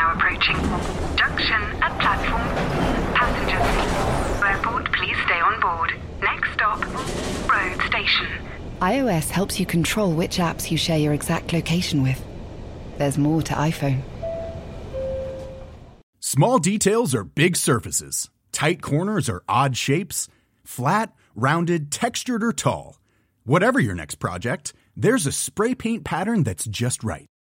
now approaching. Junction at platform. Passengers. Airport, please stay on board. Next stop, road station. iOS helps you control which apps you share your exact location with. There's more to iPhone. Small details are big surfaces. Tight corners are odd shapes. Flat, rounded, textured, or tall. Whatever your next project, there's a spray paint pattern that's just right.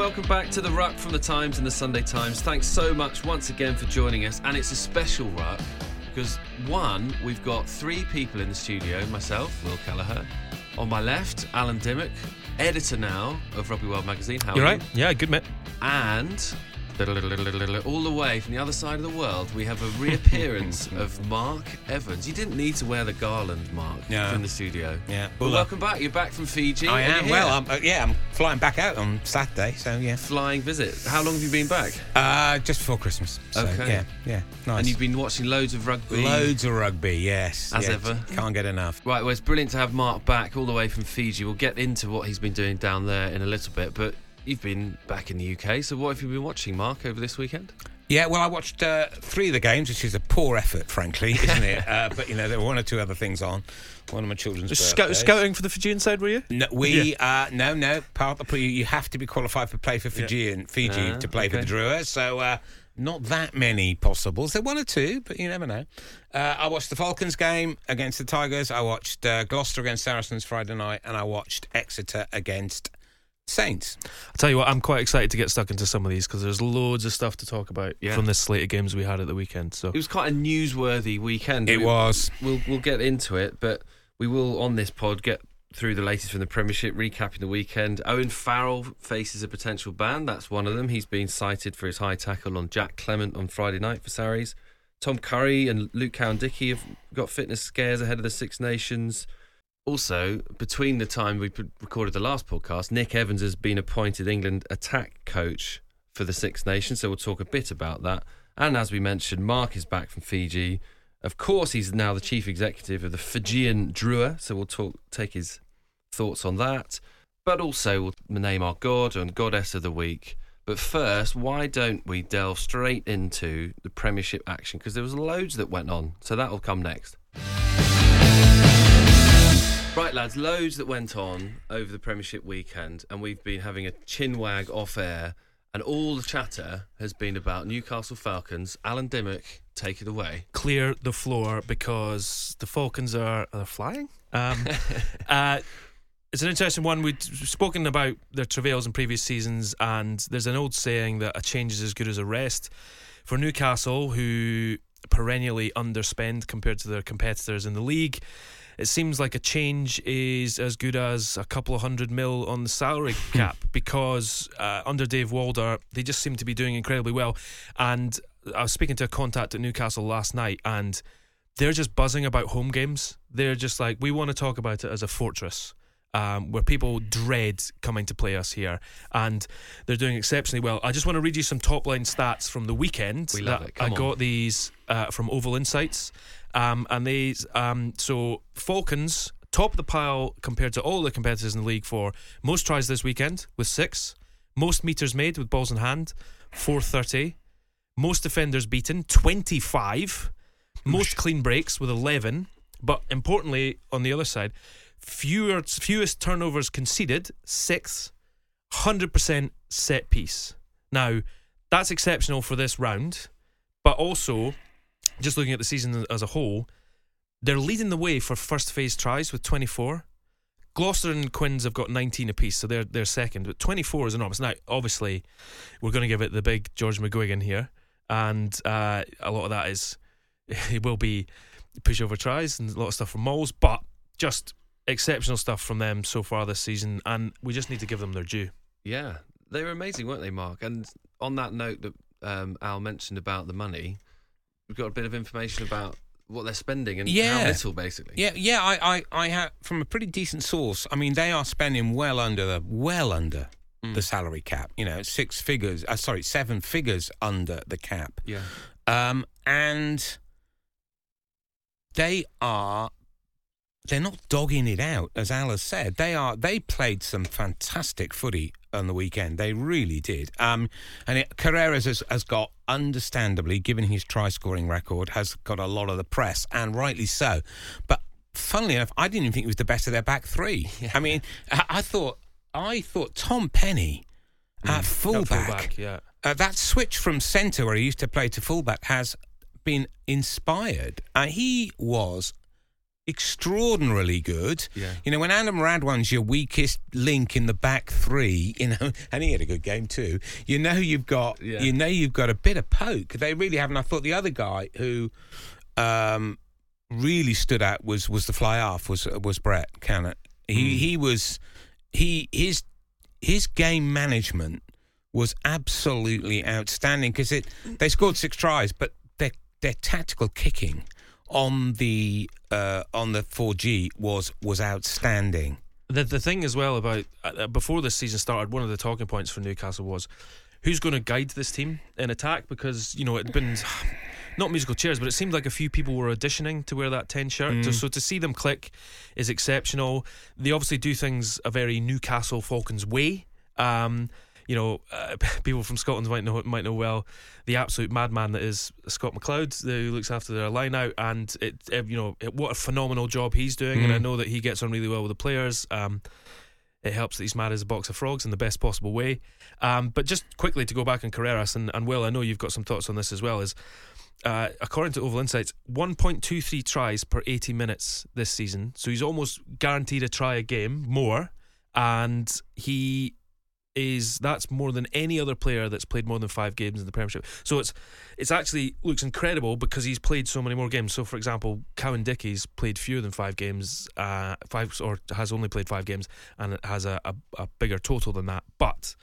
welcome back to the Ruck from the Times and the Sunday Times. Thanks so much once again for joining us, and it's a special Ruck because one, we've got three people in the studio myself, Will Kelleher, on my left, Alan Dymock, editor now of Rugby World magazine. How You're are right. Yeah, good mate. And all the way from the other side of the world, we have a reappearance of Mark Evans. You didn't need to wear the garland, Mark, No. in the studio. Yeah. Well, welcome back. You're back from Fiji. I am. Well. I'm, uh, yeah, I'm flying back out on Saturday, so yeah. flying visit. How long have you been back? Uh, just before Christmas. So, Okay. Yeah, yeah, nice. And you've been watching loads of rugby. loads of rugby. Yes, As yeah, ever. Can't get enough. Right, well, it's brilliant to have Mark back all the way from Fiji. We'll get into what he's been doing down there in a little bit, but you've been back in the UK. So, what have you been watching, Mark, over this weekend? Yeah, well, I watched uh, three of the games, which is a poor effort, frankly, isn't it? uh, but you know, there were one or two other things on. One of my children's Scout, scouting for the Fijian side, were you? No, we uh, no no part of the you, you have to be qualified for play for Fijian Fiji Ah, to play for the Drua. So uh, not that many possibles. There one or two, but you never know. Uh, I watched the Falcons game against the Tigers. I watched uh, Gloucester against Saracens Friday night, and I watched Exeter against Saints. I'll tell you what, I'm quite excited to get stuck into some of these because there's loads of stuff to talk about Yeah. from this slate of games we had at the weekend. So It was quite a newsworthy weekend. It We- was. We'll we'll get into it, but we will on this pod get through the latest from the Premiership, recapping the weekend. Owen Farrell faces a potential ban. That's one of them. He's been cited for his high tackle on Jack Clement on Friday night for Sarries. Tom Curry and Luke Cowan-Dickie have got fitness scares ahead of the Six Nations. Also, between the time we recorded the last podcast, Nick Evans has been appointed England attack coach for the Six Nations, so we'll talk a bit about that. And as we mentioned, Mark is back from Fiji. Of course, he's now the chief executive of the Fijian Drua, so we'll talk, take his thoughts on that. But also, we'll name our god and goddess of the week. But first, why don't we delve straight into the Premiership action? Because there was loads that went on, so that'll come next. Right, lads, loads that went on over the Premiership weekend, and we've been having a chin wag off air, and all the chatter has been about Newcastle Falcons. Alan Dymock, take it away. clear the floor because the Falcons are, are flying. Um, uh, it's an interesting one. We'd spoken about their travails in previous seasons, and there's an old saying that a change is as good as a rest. For Newcastle, who perennially underspend compared to their competitors in the league, it seems like a change is as good as a couple of hundred mil on the salary cap because uh, under Dave Walder, they just seem to be doing incredibly well. And I was speaking to a contact at Newcastle last night, and they're just buzzing about home games. They're just like, we want to talk about it as a fortress. Um, where people dread coming to play us here, and they're doing exceptionally well. I just want to read you some top line stats from the weekend. We love that it. Come I on. got these uh, from Oval Insights, um, and they um, so Falcons top of the pile compared to all the competitors in the league for most tries this weekend with six, most meters made with balls in hand, four thirty, most defenders beaten twenty five, most clean breaks with eleven, but importantly on the other side, fewer fewest turnovers conceded sixth, hundred percent set piece. Now that's exceptional for this round, but also just looking at the season as a whole, they're leading the way for first phase tries with 24. Gloucester and Quins have got 19 apiece, so they're they're second. But 24 is enormous. Now, obviously, we're going to give it the big George McGuigan here, and uh, a lot of that is it will be pushover tries and a lot of stuff from mauls, but just exceptional stuff from them so far this season, and we just need to give them their due. Yeah, they were amazing, weren't they, Mark? And on that note that um, Al mentioned about the money, we've got a bit of information about what they're spending and Yeah. how little, basically. Yeah, yeah. I, I, I have from a pretty decent source. I mean, they are spending well under the well under Mm. the salary cap. You know, six figures. Uh, sorry, seven figures under the cap. Yeah. Um, and they are. They're not dogging it out, as Al has said. They are. They played some fantastic footy on the weekend. They really did. Um, and it, Carreras has, has got, understandably, given his try-scoring record, has got a lot of the press, and rightly so. But funnily enough, I didn't even think he was the best of their back three. I mean, I, I thought, I thought Tom Penny at At fullback. yeah. Uh, that switch from centre, where he used to play to fullback, has been inspired. Uh, he was extraordinarily good. Yeah. You know, when Adam Radwan's your weakest link in the back three, you know, and he had a good game too. You know you've got, Yeah. you know you've got a bit of poke. They really haven't. I thought the other guy who um, really stood out was was the fly off was was Brett Connon. He he was he his his game management was absolutely outstanding because it they scored six tries, but their their tactical kicking on the uh, on the 4G was was outstanding. The the thing as well about uh, before this season started, one of the talking points for Newcastle was who's going to guide this team in attack because you know it'd been not musical chairs, but it seemed like a few people were auditioning to wear that ten shirt. So, so to see them click is exceptional. They obviously do things a very Newcastle Falcons way. Um, you know, uh, people from Scotland might know might know well the absolute madman that is Scott McLeod, who looks after their line out, and it, uh, you know, it, what a phenomenal job he's doing. And I know that he gets on really well with the players. Um, it helps that he's mad as a box of frogs in the best possible way. Um, but just quickly to go back on Carreras, and, and Will, I know you've got some thoughts on this as well, is uh, according to Oval Insights, 1.23 tries per 80 minutes this season. So he's almost guaranteed a try a game more. And he is that's more than any other player that's played more than five games in the Premiership. So it's it's actually looks incredible because he's played so many more games. So for example, Cowan Dickie's played fewer than five games, uh, five or has only played five games, and it has a, a, a bigger total than that. But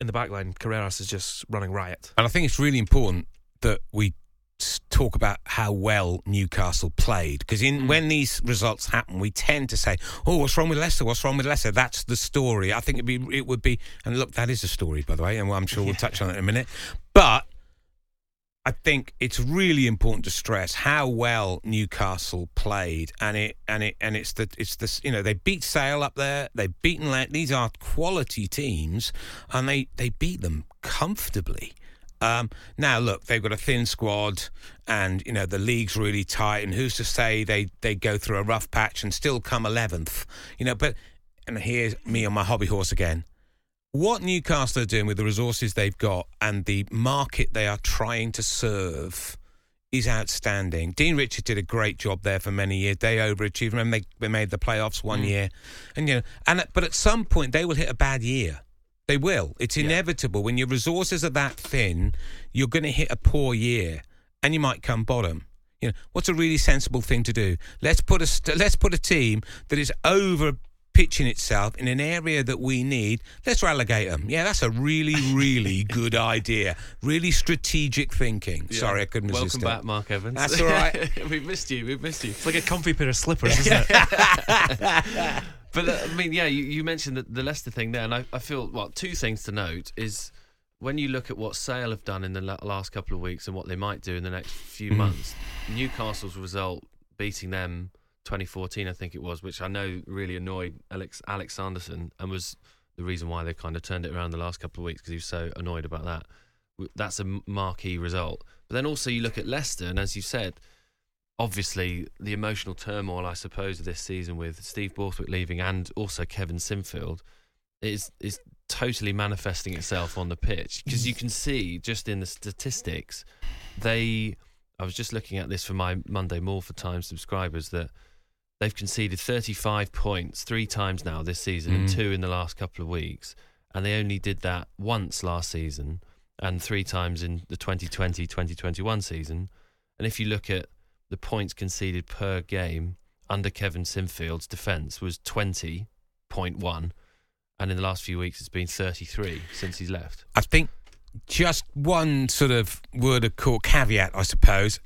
in the back line, Carreras is just running riot. And I think it's really important that we talk about how well Newcastle played because in mm. when these results happen, we tend to say, "Oh, what's wrong with Leicester? What's wrong with Leicester?" That's the story. I think it'd be it would be, and look, that is a story, by the way, and I'm sure we'll touch on it in a minute. But I think it's really important to stress how well Newcastle played, and it and it and it's the it's the you know they beat Sale up there, they've beaten Le- these are quality teams, and they they beat them comfortably. Um, now look, they've got a thin squad, and you know the league's really tight, and who's to say they they go through a rough patch and still come eleventh? You know, but and here's me on my hobby horse again what Newcastle are doing with the resources they've got and the market they are trying to serve is outstanding. Dean Richards did a great job there for many years. They overachieved. Remember, they, they made the playoffs one year, and you know, and but at some point they will hit a bad year. They will. It's inevitable when your resources are that thin. You're going to hit a poor year, and you might come bottom. You know, what's a really sensible thing to do? Let's put a st- let's put a team that is over pitching itself in an area that we need. Let's relegate them. Yeah, that's a really, really good idea. Really strategic thinking. Sorry, I couldn't Welcome resist Welcome back, it. Mark Evans. That's all right. we've missed you. We've missed you. It's like a comfy pair of slippers, isn't it? But uh, I mean, yeah, you, you mentioned the, the Leicester thing there, and I, I feel well. Two things to note is when you look at what Sale have done in the la- last couple of weeks and what they might do in the next few Mm. months. Newcastle's result beating them 2014, I think it was, which I know really annoyed Alex Alex and was the reason why they kind of turned it around the last couple of weeks because he was so annoyed about that. That's a marquee result. But then also you look at Leicester, and as you said, obviously the emotional turmoil, I suppose, of this season with Steve Borthwick leaving and also Kevin Sinfield is is totally manifesting itself on the pitch because you can see just in the statistics they. I was just looking at this for my Monday Morpher Time subscribers that they've conceded 35 points three times now this season and Mm. two in the last couple of weeks, and they only did that once last season and three times in the 2020-2021 season. And if you look at the points conceded per game under Kevin Sinfield's defence was 20.1 and in the last few weeks it's been 33 since he's left. I think just one sort of word of call caveat, I suppose.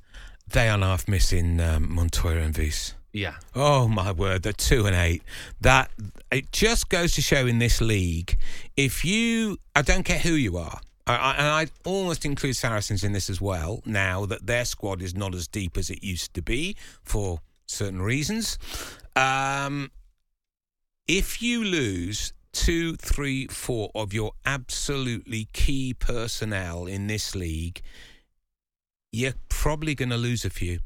they are half missing um, Montoya and Wiese. Yeah. Oh my word, the two and eight. That it just goes to show in this league, if you, I don't care who you are, I, and I almost include Saracens in this as well. Now that their squad is not as deep as it used to be for certain reasons, um, if you lose two, three, four of your absolutely key personnel in this league, you're probably going to lose a few.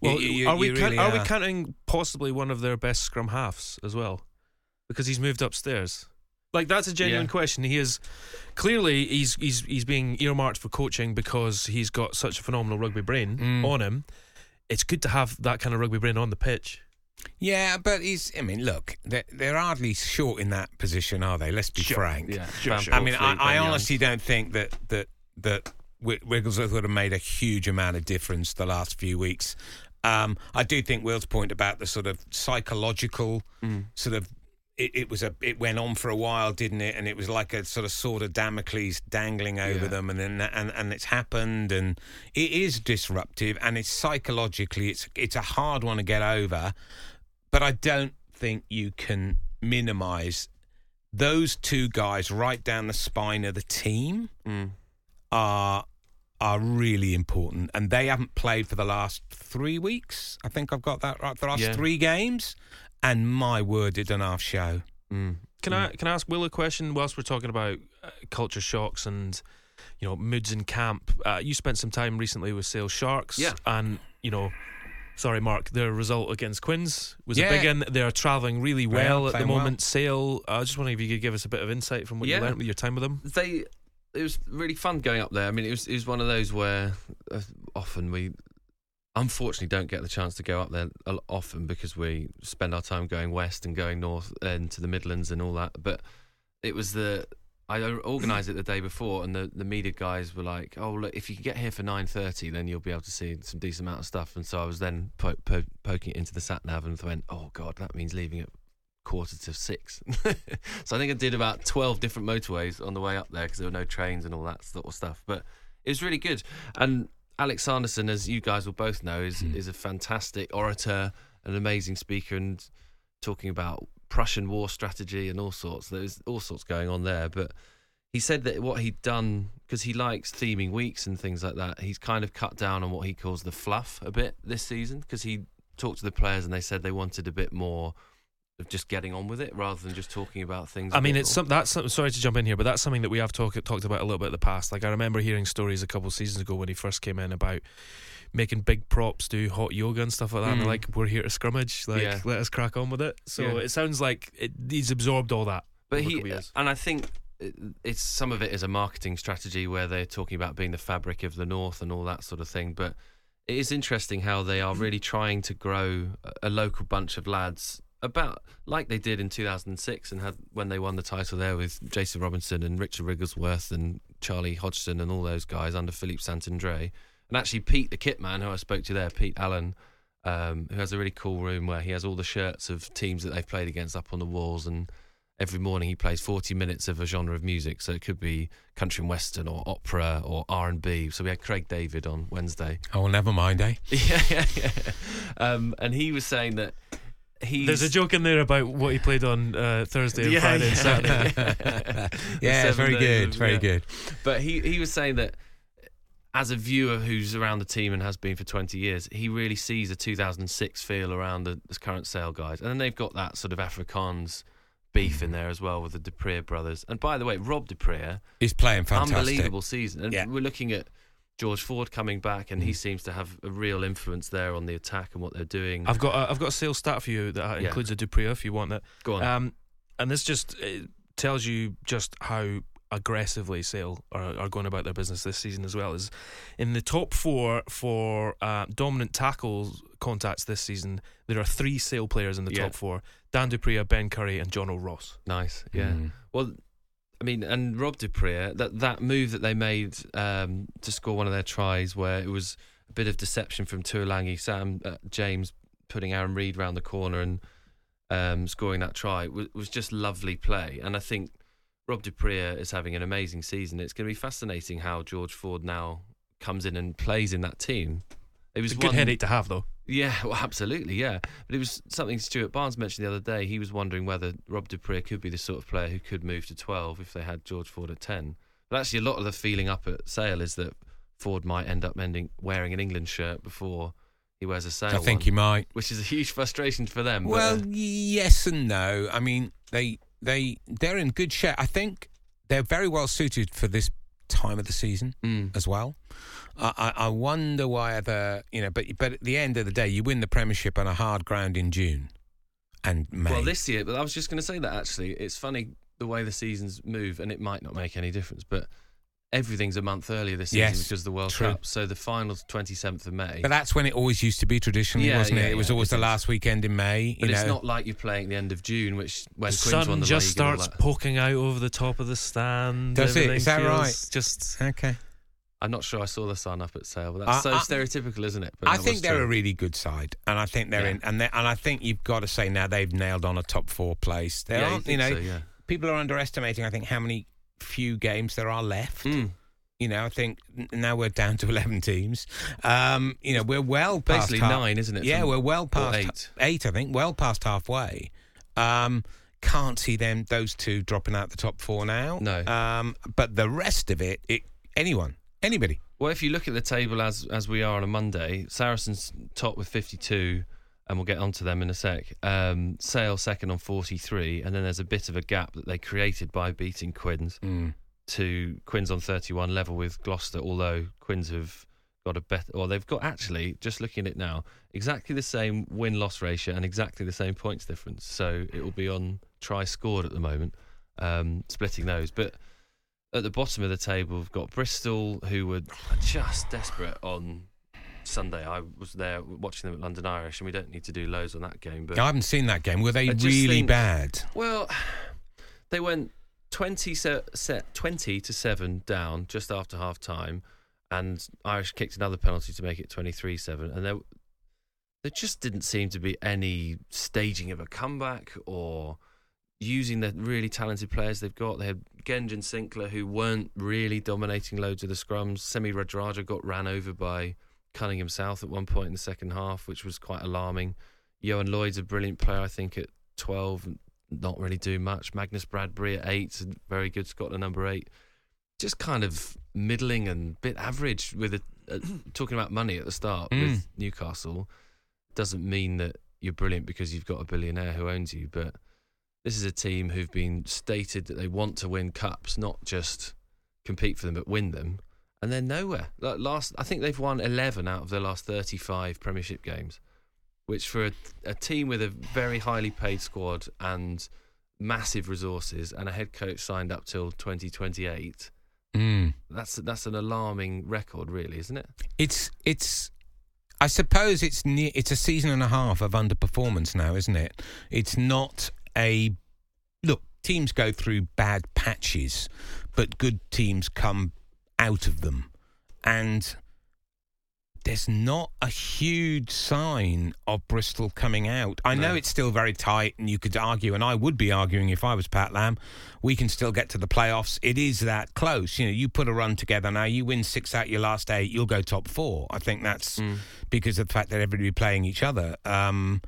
Well, You- you- are we really are we counting possibly one of their best scrum halves as well? Because he's moved upstairs. Like that's a genuine Yeah. question. He is clearly he's he's he's being earmarked for coaching because he's got such a phenomenal rugby brain Mm. on him. It's good to have that kind of rugby brain on the pitch. Yeah, but he's. I mean, look, they're, they're hardly short in that position, are they? Let's be Sure. frank. Yeah. Sure, Van sure. I mean, I, I Ben Young. honestly don't think that that that Wigglesworth would have made a huge amount of difference the last few weeks. Um, I do think Will's point about the sort of psychological Mm. sort of. It, it was a. It went on for a while, didn't it? And it was like a sort of sword of Damocles dangling over Yeah. them, and then and and it's happened, and it is disruptive, and it's psychologically, it's it's a hard one to get over but I don't think you can minimise those two guys right down the spine of the team Mm. are are really important, and they haven't played for the last three weeks. I think I've got that right. The last Yeah. three games, and my word, did an half show. Mm. Can I can I ask Will a question whilst we're talking about uh, culture shocks and you know moods in camp? Uh, you spent some time recently with Sale Sharks, Yeah. and you know. Sorry, Mark. Their result against Quins was Yeah. a big one. They're travelling really well Yeah, at the playing well. moment. Sale. I was just wondering if you could give us a bit of insight from what Yeah. you learnt with your time with them. they it was really fun going up there. I mean, it was it was one of those where uh, often we unfortunately don't get the chance to go up there often because we spend our time going west and going north uh, and to the Midlands and all that. But it was the I organised it the day before, and the, the media guys were like, "Oh, look, if you can get here for nine thirty, then you'll be able to see some decent amount of stuff." And so I was then po- po- poking it into the sat nav and went, "Oh God, that means leaving at quarter to six. so I think I did about 12 different motorways on the way up there because there were no trains and all that sort of stuff. But it was really good. And Alex Sanderson, as you guys will both know, is, hmm. is a fantastic orator, an amazing speaker, and talking about Prussian war strategy and all sorts. There's all sorts going on there. But he said that what he'd done, because he likes theming weeks and things like that, he's kind of cut down on what he calls the fluff a bit this season because he talked to the players and they said they wanted a bit more of just getting on with it rather than just talking about things. I mean, it's some, that's sorry to jump in here, but that's something that we have talk, talked about a little bit in the past. Like I remember hearing stories a couple of seasons ago when he first came in about making big props do hot yoga and stuff like that. And Mm. like, "We're here to scrummage. Like, Yeah. let us crack on with it." So Yeah. it sounds like it, he's absorbed all that. But he and I think it's some of it is a marketing strategy where they're talking about being the fabric of the north and all that sort of thing. But it is interesting how they are really trying to grow a local bunch of lads about like they did in 2006 and had when they won the title there with Jason Robinson and Richard Wigglesworth and Charlie Hodgson and all those guys under Philippe Saint-André. And actually Pete the kit man who I spoke to there, Pete Allen, um, who has a really cool room where he has all the shirts of teams that they've played against up on the walls and every morning he plays 40 minutes of a genre of music so it could be country and western or opera or r&b so we had craig david on wednesday Oh, well, never mind, eh? yeah yeah yeah um, and he was saying that he's There's a joke in there about what he played on uh, Thursday and Yeah, Friday and yeah. Saturday. The yeah, very good, of- very yeah. good. But he, he was saying that as a viewer who's around the team and has been for 20 years, he really sees a 2006 feel around the, the current sale guys. And then they've got that sort of Afrikaans beef in there as well with the du Preez brothers. And by the way, Rob du Preez, is playing fantastic. unbelievable season. And Yeah. we're looking at George Ford coming back, and he Mm. seems to have a real influence there on the attack and what they're doing. I've got a, I've got a sales stat for you that Yeah. includes a du Preez if you want that. Go on. Um, and this just uh, tells you just how aggressively Sale are, are going about their business this season as well. Is in the top four for uh, dominant tackles contacts this season. There are three Sale players in the Yeah. top four: Dan du Preez, Ben Curry, and Jono Ross. nice. Yeah. Mm. Well, I mean, and Rob du Preez, that that move that they made um, to score one of their tries, where it was a bit of deception from Tuilagi, Sam uh, James putting Arron Reed round the corner and um, scoring that try was, was just lovely play. And I think Rob du Preez is having an amazing season. It's going to be fascinating how George Ford now comes in and plays in that team. It was It's a good one- headache to have, though. Yeah, well, absolutely, yeah. But it was something Stuart Barnes mentioned the other day. He was wondering whether Rob du Preez could be the sort of player who could move to 12 if they had George Ford at 10. But actually, a lot of the feeling up at Sale is that Ford might end up ending, wearing an England shirt before he wears a Sale I think one, he might. which is a huge frustration for them. but, Well, uh, yes and no. I mean, they they they're in good shape. I think they're very well suited for this time of the season mm. as well. I, I I wonder why other you know, but but at the end of the day, you win the Premiership on a hard ground in June and May. Well, this year, but I was just going to say that actually, it's funny the way the seasons move, and it might not make any difference, but everything's a month earlier this season Yes, because of the World true. Cup. So the finals 27th of May. But that's when it always used to be traditionally, Yeah, wasn't yeah, it? It was yeah, always the last weekend in May. You but it's know, not like you're playing the end of June, which when the Queens sun won the just league starts poking out over the top of the stand. Does it? Everything Is that feels right? Just okay. I'm not sure I saw the sign up at Sale, but that's I- so I- stereotypical, isn't it? But I think they're true. a really good side, and I think they're Yeah. in, and they, and I think you've got to say now they've nailed on a top four place. They Yeah, aren't, you think know, so, yeah. people are underestimating. I think how many few games there are left. Mm. You know, I think now we're down to eleven teams. Um, you know, we're well past Basically half- nine, isn't it? Yeah, we're well past eight. eight, I think, well past halfway. Um, can't see them those two dropping out the top four now. No. Um, but the rest of it, it anyone, anybody. Well, if you look at the table as as we are on a Monday, Saracens top with 52, and we'll get onto them in a sec. Um, Sale second on 43, and then there's a bit of a gap that they created by beating Quins to Quins on 31, level with Gloucester. Although Quins have got a better, well, they've got actually just looking at it now, exactly the same win loss ratio and exactly the same points difference. So it will be on try scored at the moment, um, splitting those, but at the bottom of the table, we've got Bristol, who were just desperate on Sunday. I was there watching them at London Irish, and we don't need to do loads on that game. But I haven't seen that game. Were they really think- bad? well, they went 20, set 20 to 7 down just after half time, and Irish kicked another penalty to make it 23 7. And there, there just didn't seem to be any staging of a comeback or using the really talented players they've got. They had and Sinclair, who weren't really dominating loads of the scrums. Semi Radradra got ran over by Cunningham South at one point in the second half, which was quite alarming. Ioan Lloyd's a brilliant player, I think, at 12, not really do much. Magnus Bradbury at 8, very good Scotland number 8. Just kind of middling and bit average with a, uh, talking about money at the start Mm. with Newcastle. Doesn't mean that you're brilliant because you've got a billionaire who owns you, but this is a team who've been stated that they want to win cups, not just compete for them, but win them. And they're nowhere. Like last, I think they've won 11 out of their last 35 Premiership games, which for a, a team with a very highly paid squad and massive resources and a head coach signed up till 2028, Mm. that's that's an alarming record, really, isn't it? It's it's. I suppose it's near, it's a season and a half of underperformance now, isn't it? It's not a look. Teams go through bad patches, but good teams come out of them, and there's not a huge sign of Bristol coming out. I know No. it's still very tight, and you could argue, and I would be arguing if I was Pat Lam, we can still get to the playoffs. It is that close. You know, you put a run together now, you win six out your last eight, you'll go top four. I think that's because of the fact that everybody playing each other. Um,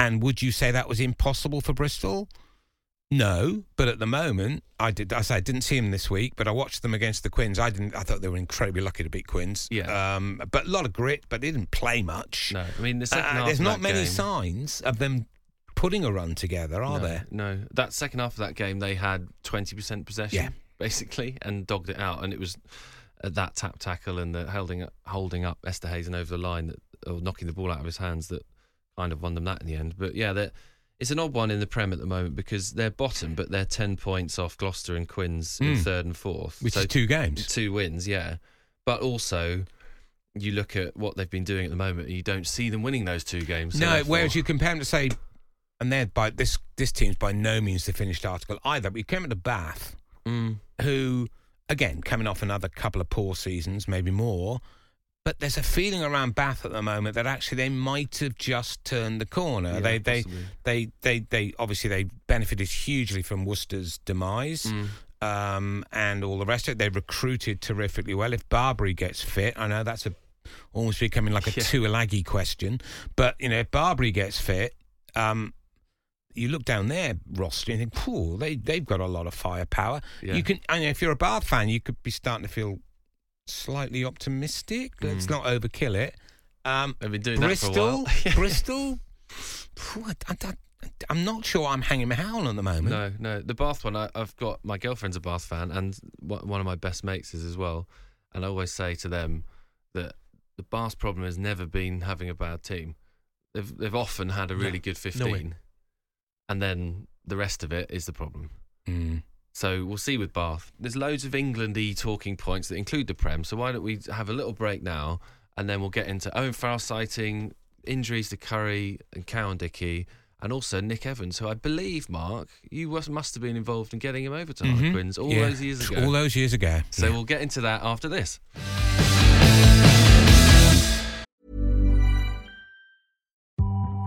and would you say that was impossible for Bristol? No, but at the moment, I did. I say I didn't see them this week, but I watched them against the Quins. I didn't. I thought they were incredibly lucky to beat Quins. Yeah. Um, but a lot of grit, but they didn't play much. No, I mean the second Uh, half. there's not many game- signs of them putting a run together, are no, there? No, that second half of that game, they had twenty percent possession, Yeah. basically, and dogged it out. And it was uh, that tap tackle and the holding holding up Esterhuizen over the line that, or knocking the ball out of his hands that kind of won them that in the end. But yeah, it's an odd one in the Prem at the moment because they're bottom, but they're ten points off Gloucester and Quins in Mm. third and fourth, Which So is two games. two wins, yeah. But also. You look at what they've been doing at the moment, and you don't see them winning those two games. so no, therefore- whereas you compare them to say, and they're by this this team's by no means the finished article either. But you come to Bath, Mm. who again coming off another couple of poor seasons, maybe more. But there's a feeling around Bath at the moment that actually they might have just turned the corner. Yeah, they, they, they, they, they, obviously they benefited hugely from Worcester's demise. Mm. um, and all the rest of it. They recruited terrifically well. If Barbeary gets fit, I know that's a almost becoming like a Yeah. laggy question. But you know, if Barbeary gets fit, um, you look down their roster and think, "Phew, they they've got a lot of firepower." Yeah. You can, and if you're a Bath fan, you could be starting to feel slightly optimistic. Let's Mm. not overkill it. Um, They've been doing Bristol, that for a while. Bristol. I, am not sure I'm hanging my hat on at the moment. No, no. The Bath one, I, I've got my girlfriend's a Bath fan, and one of my best mates is as well. And I always say to them that the Bath problem has never been having a bad team. They've they've often had a really good no way. fifteen, and then the rest of it is the problem. Mm. So we'll see with Bath. There's loads of Englandy talking points that include the Prem. So why don't we have a little break now, and then we'll get into Owen Farrell citing, injuries to Curry and Cowan Dickie, and also Nick Evans, who I believe, Mark, you must have been involved in getting him over to Mhm. Harlequins all Yeah. those years ago. All those years ago. so Yeah. we'll get into that after this.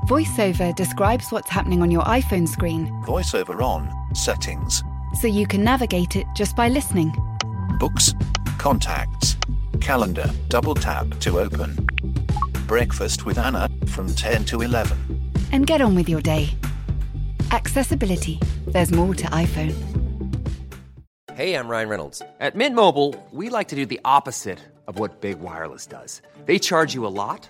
VoiceOver describes what's happening on your iPhone screen VoiceOver on. Settings. So you can navigate it just by listening. Books. Contacts. Calendar. Double tap to open. Breakfast with Anna from 10 to 11. And get on with your day. Accessibility. There's more to iPhone. Hey, I'm Ryan Reynolds. At Mint Mobile, we like to do the opposite of what Big Wireless does. They charge you a lot,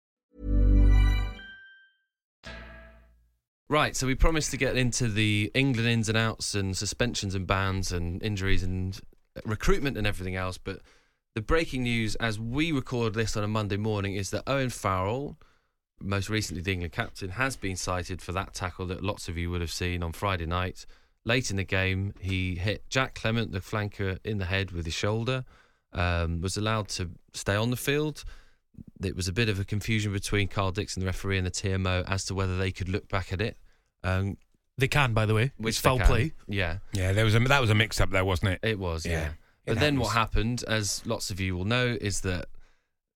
Right, so we promised to get into the England ins and outs and suspensions and bans and injuries and recruitment and everything else. But the breaking news as we record this on a Monday morning is that Owen Farrell, most recently the England captain, has been cited for that tackle that lots of you would have seen on Friday night. Late in the game, he hit Jack Clement, the flanker, in the head with his shoulder. Um, was allowed to stay on the field. It was a bit of a confusion between Karl Dickson, the referee, and the TMO as to whether they could look back at it. Um, They can, by the way. which it's they foul can. play. Yeah, Yeah, there was a that was a mix up there, wasn't it? it was. Yeah. Yeah, But it then what happened, as lots of you will know, is that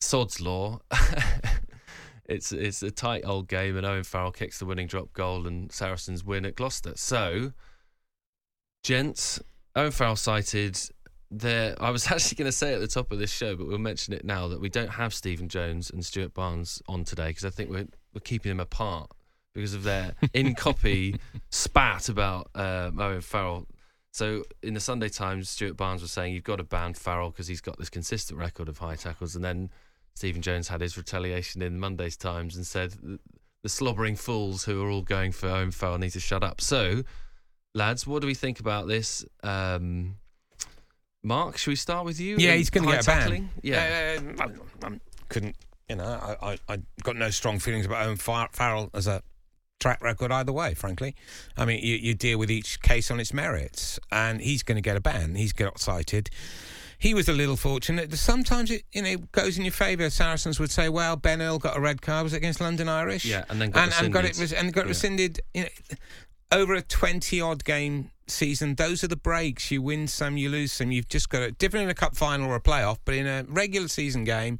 Sod's Law. it's it's a tight old game, and Owen Farrell kicks the winning drop goal, and Saracens win at Gloucester. So, gents, Owen Farrell cited. There, I was actually going to say at the top of this show, but we'll mention it now that we don't have Stephen Jones and Stuart Barnes on today because I think we're we're keeping them apart because of their in copy spat about um, Owen Farrell. So in the Sunday Times, Stuart Barnes was saying you've got to ban Farrell because he's got this consistent record of high tackles, and then Stephen Jones had his retaliation in Monday's Times and said the slobbering fools who are all going for Owen Farrell need to shut up. So, lads, what do we think about this? Um, Mark, should we start with you? Yeah, he's going to get a ban. tackling? Yeah. Uh, I, I couldn't. You know, I, I I got no strong feelings about Owen Far- Farrell as a track record either way. Frankly, I mean, you, you deal with each case on its merits, and he's going to get a ban. He's got cited. He was a little fortunate. Sometimes it you know goes in your favour. Saracens would say, "Well, Ben Earl got a red card. Was it against London Irish? Yeah, and then got and, and got it rescinded. and got Yeah. rescinded. You know, over a twenty odd game season, those are the breaks. You win some, you lose some. You've just got to different in a cup final or a playoff, but in a regular season game,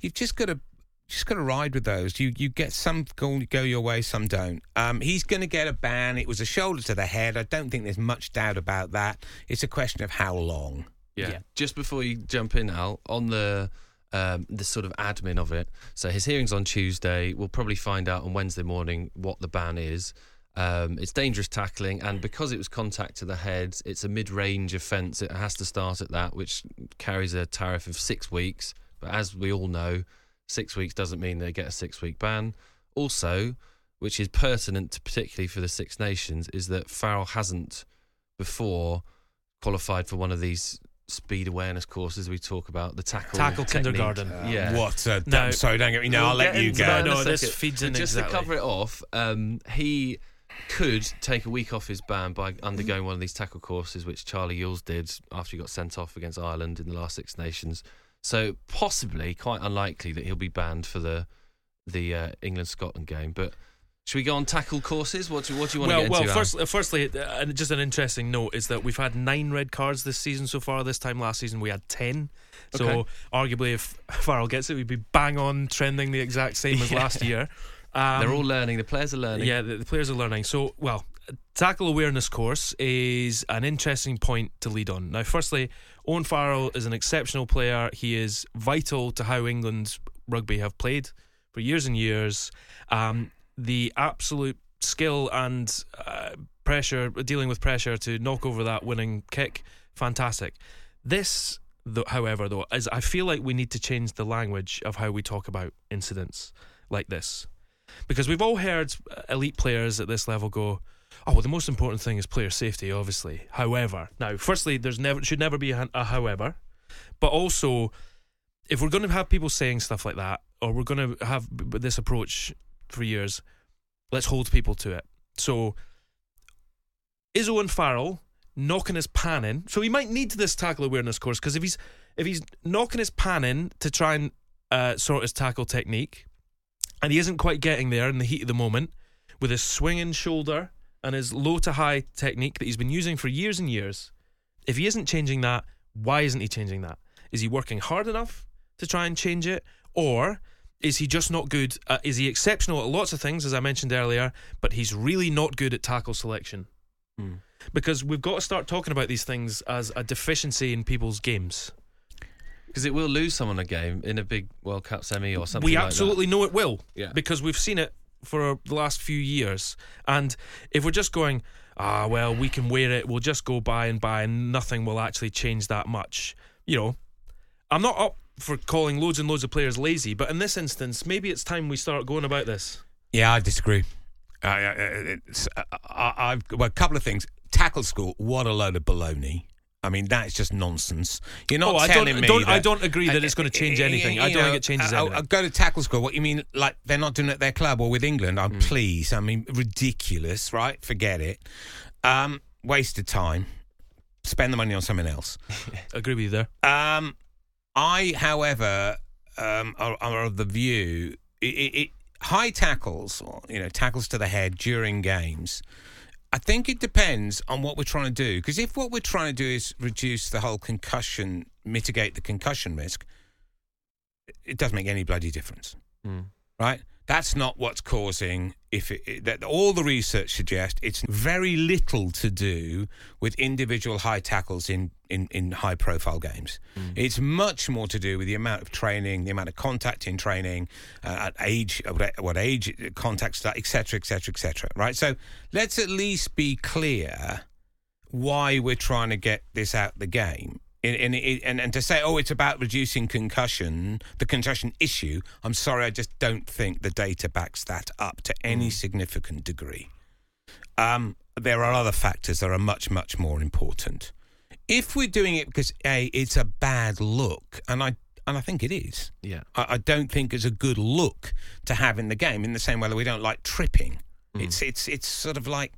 you've just got to just got to ride with those. You you get some go go your way, some don't. Um, he's going to get a ban. It was a shoulder to the head. I don't think there's much doubt about that. It's a question of how long. Yeah. Just before you jump in, Al, on the um, the sort of admin of it. So his hearing's on Tuesday. We'll probably find out on Wednesday morning what the ban is. Um, it's dangerous tackling, and because it was contact to the head, it's a mid-range offence. It has to start at that, which carries a tariff of six weeks. But as we all know, six weeks doesn't mean they get a six-week ban. Also, which is pertinent to particularly for the Six Nations, is that Farrell hasn't before qualified for one of these speed awareness courses we talk about the tackle Tackle technique. kindergarten. yeah What? Uh, No. Sorry, don't get me. No, We'll I'll let you go. that in a No, this second. feeds But in just exactly. to cover it off um, he could take a week off his ban by undergoing one of these tackle courses which Charlie Ewels did after he got sent off against Ireland in the last Six Nations so possibly quite unlikely that he'll be banned for the the uh, England Scotland game but Should we go on tackle courses? What do, what do you want well, to get well, into? Alan? first, uh, firstly, uh, just an interesting note is that we've had nine red cards this season so far. This time last season we had ten. So Okay. arguably, if Farrell gets it, we'd be bang on trending the exact same as last year. Um, They're all learning. The players are learning. Yeah, the, the players are learning. So, well, tackle awareness course is an interesting point to lead on. Now, firstly, Owen Farrell is an exceptional player. He is vital to how England's rugby have played for years and years. Um, the absolute skill and uh, pressure, dealing with pressure to knock over that winning kick, fantastic. This, though, however, though, is I feel like we need to change the language of how we talk about incidents like this because we've all heard elite players at this level go, "Oh, well, the most important thing is player safety, obviously." However, now, firstly, there's never should never be a, a however, but also, if we're going to have people saying stuff like that, or we're going to have this approach for years, let's hold people to it. So, is Owen Farrell knocking his pan in? So he might need this tackle awareness course because if he's if he's knocking his pan in to try and uh, sort his tackle technique, and he isn't quite getting there in the heat of the moment with his swinging shoulder and his low to high technique that he's been using for years and years. If he isn't changing that, why isn't he changing that? Is he working hard enough to try and change it, or is he just not good? Uh, is he exceptional at lots of things, as I mentioned earlier, but he's really not good at tackle selection? Because we've got to start talking about these things as a deficiency in people's games. Because it will lose someone a game in a big World Cup semi or something we like absolutely know it will. Yeah. Because we've seen it for the last few years. And if we're just going, ah, well, we can wear it, we'll just go by and by, and nothing will actually change that much. You know, I'm not up for calling loads and loads of players lazy, but in this instance, maybe it's time we start going about this. Yeah, I disagree. Uh, uh, it's, uh, I, I've well, a couple of things. Tackle school, what a load of baloney. I mean, that's just nonsense. You're not Oh, I telling don't- me don't- that, I don't agree that it's gonna change Uh, anything. I don't know, think it changes anything. Go to tackle school. What you mean? Like they're not doing it at their club or with England? I'm Hmm. pleased. I mean, ridiculous, right? Forget it. Um, waste of time. Spend the money on something else. Agree with you there. Um, I, however, um, are, are of the view it, it, it, high tackles, or you know, tackles to the head during games. I think it depends on what we're trying to do. Because if what we're trying to do is reduce the whole concussion, mitigate the concussion risk, it doesn't make any bloody difference, Mm. right? That's not what's causing. If it, that all the research suggests it's very little to do with individual high tackles in in, in high profile games. It's much more to do with the amount of training, the amount of contact in training, uh, at age, uh, what, what age contacts, et cetera, etc. cetera, et. Right. So let's at least be clear why we're trying to get this out the game. And, and, and, and to say, oh, it's about reducing concussion, the concussion issue, I'm sorry, I just don't think the data backs that up to any significant degree. Um, there are other factors that are much, much more important. If we're doing it because a, it's a bad look, and I and I think it is. Yeah. I, I don't think it's a good look to have in the game. In the same way that we don't like tripping, it's it's it's sort of like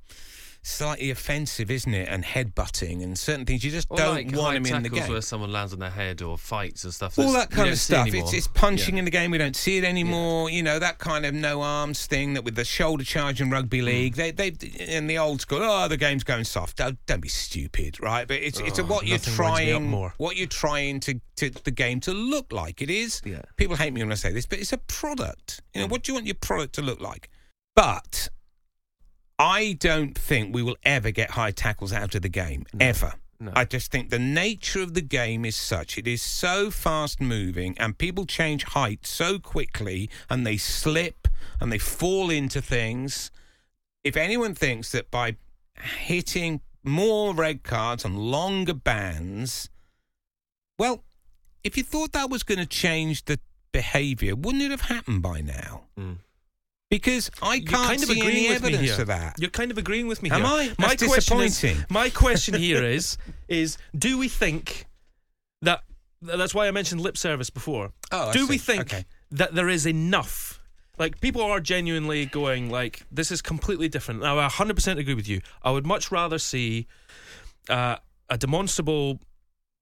slightly offensive, isn't it? And headbutting and certain things you just Or don't like want them in the game. where someone lands on their head or fights and stuff. all that kind of stuff. It's, it's punching Yeah. in the game. We don't see it anymore. You know that kind of no arms thing that with the shoulder charge in rugby Mm. league. They they in the old school. Oh, the game's going soft. Don't, don't be stupid, right? But it's it's Oh, what you're nothing winds me up trying more. what you're trying to, to the game to look like. It is. Yeah. People hate me when I say this, but it's a product. You Mm. know what do you want your product to look like? But I don't think we will ever get high tackles out of the game ever. No. I just think the nature of the game is such. It is so fast moving and people change height so quickly and they slip and they fall into things. If anyone thinks that by hitting more red cards and longer bans, well, if you thought that was going to change the behaviour, wouldn't it have happened by now? Mm. Because I can't kind of see any evidence of that. You're kind of agreeing with me Am here. I? My That's question is, my question here is, is do we think that that's why I mentioned lip service before. Oh, I do we think Okay. that there is enough? Like people are genuinely going like this is completely different. Now I 100% agree with you. I would much rather see uh, a demonstrable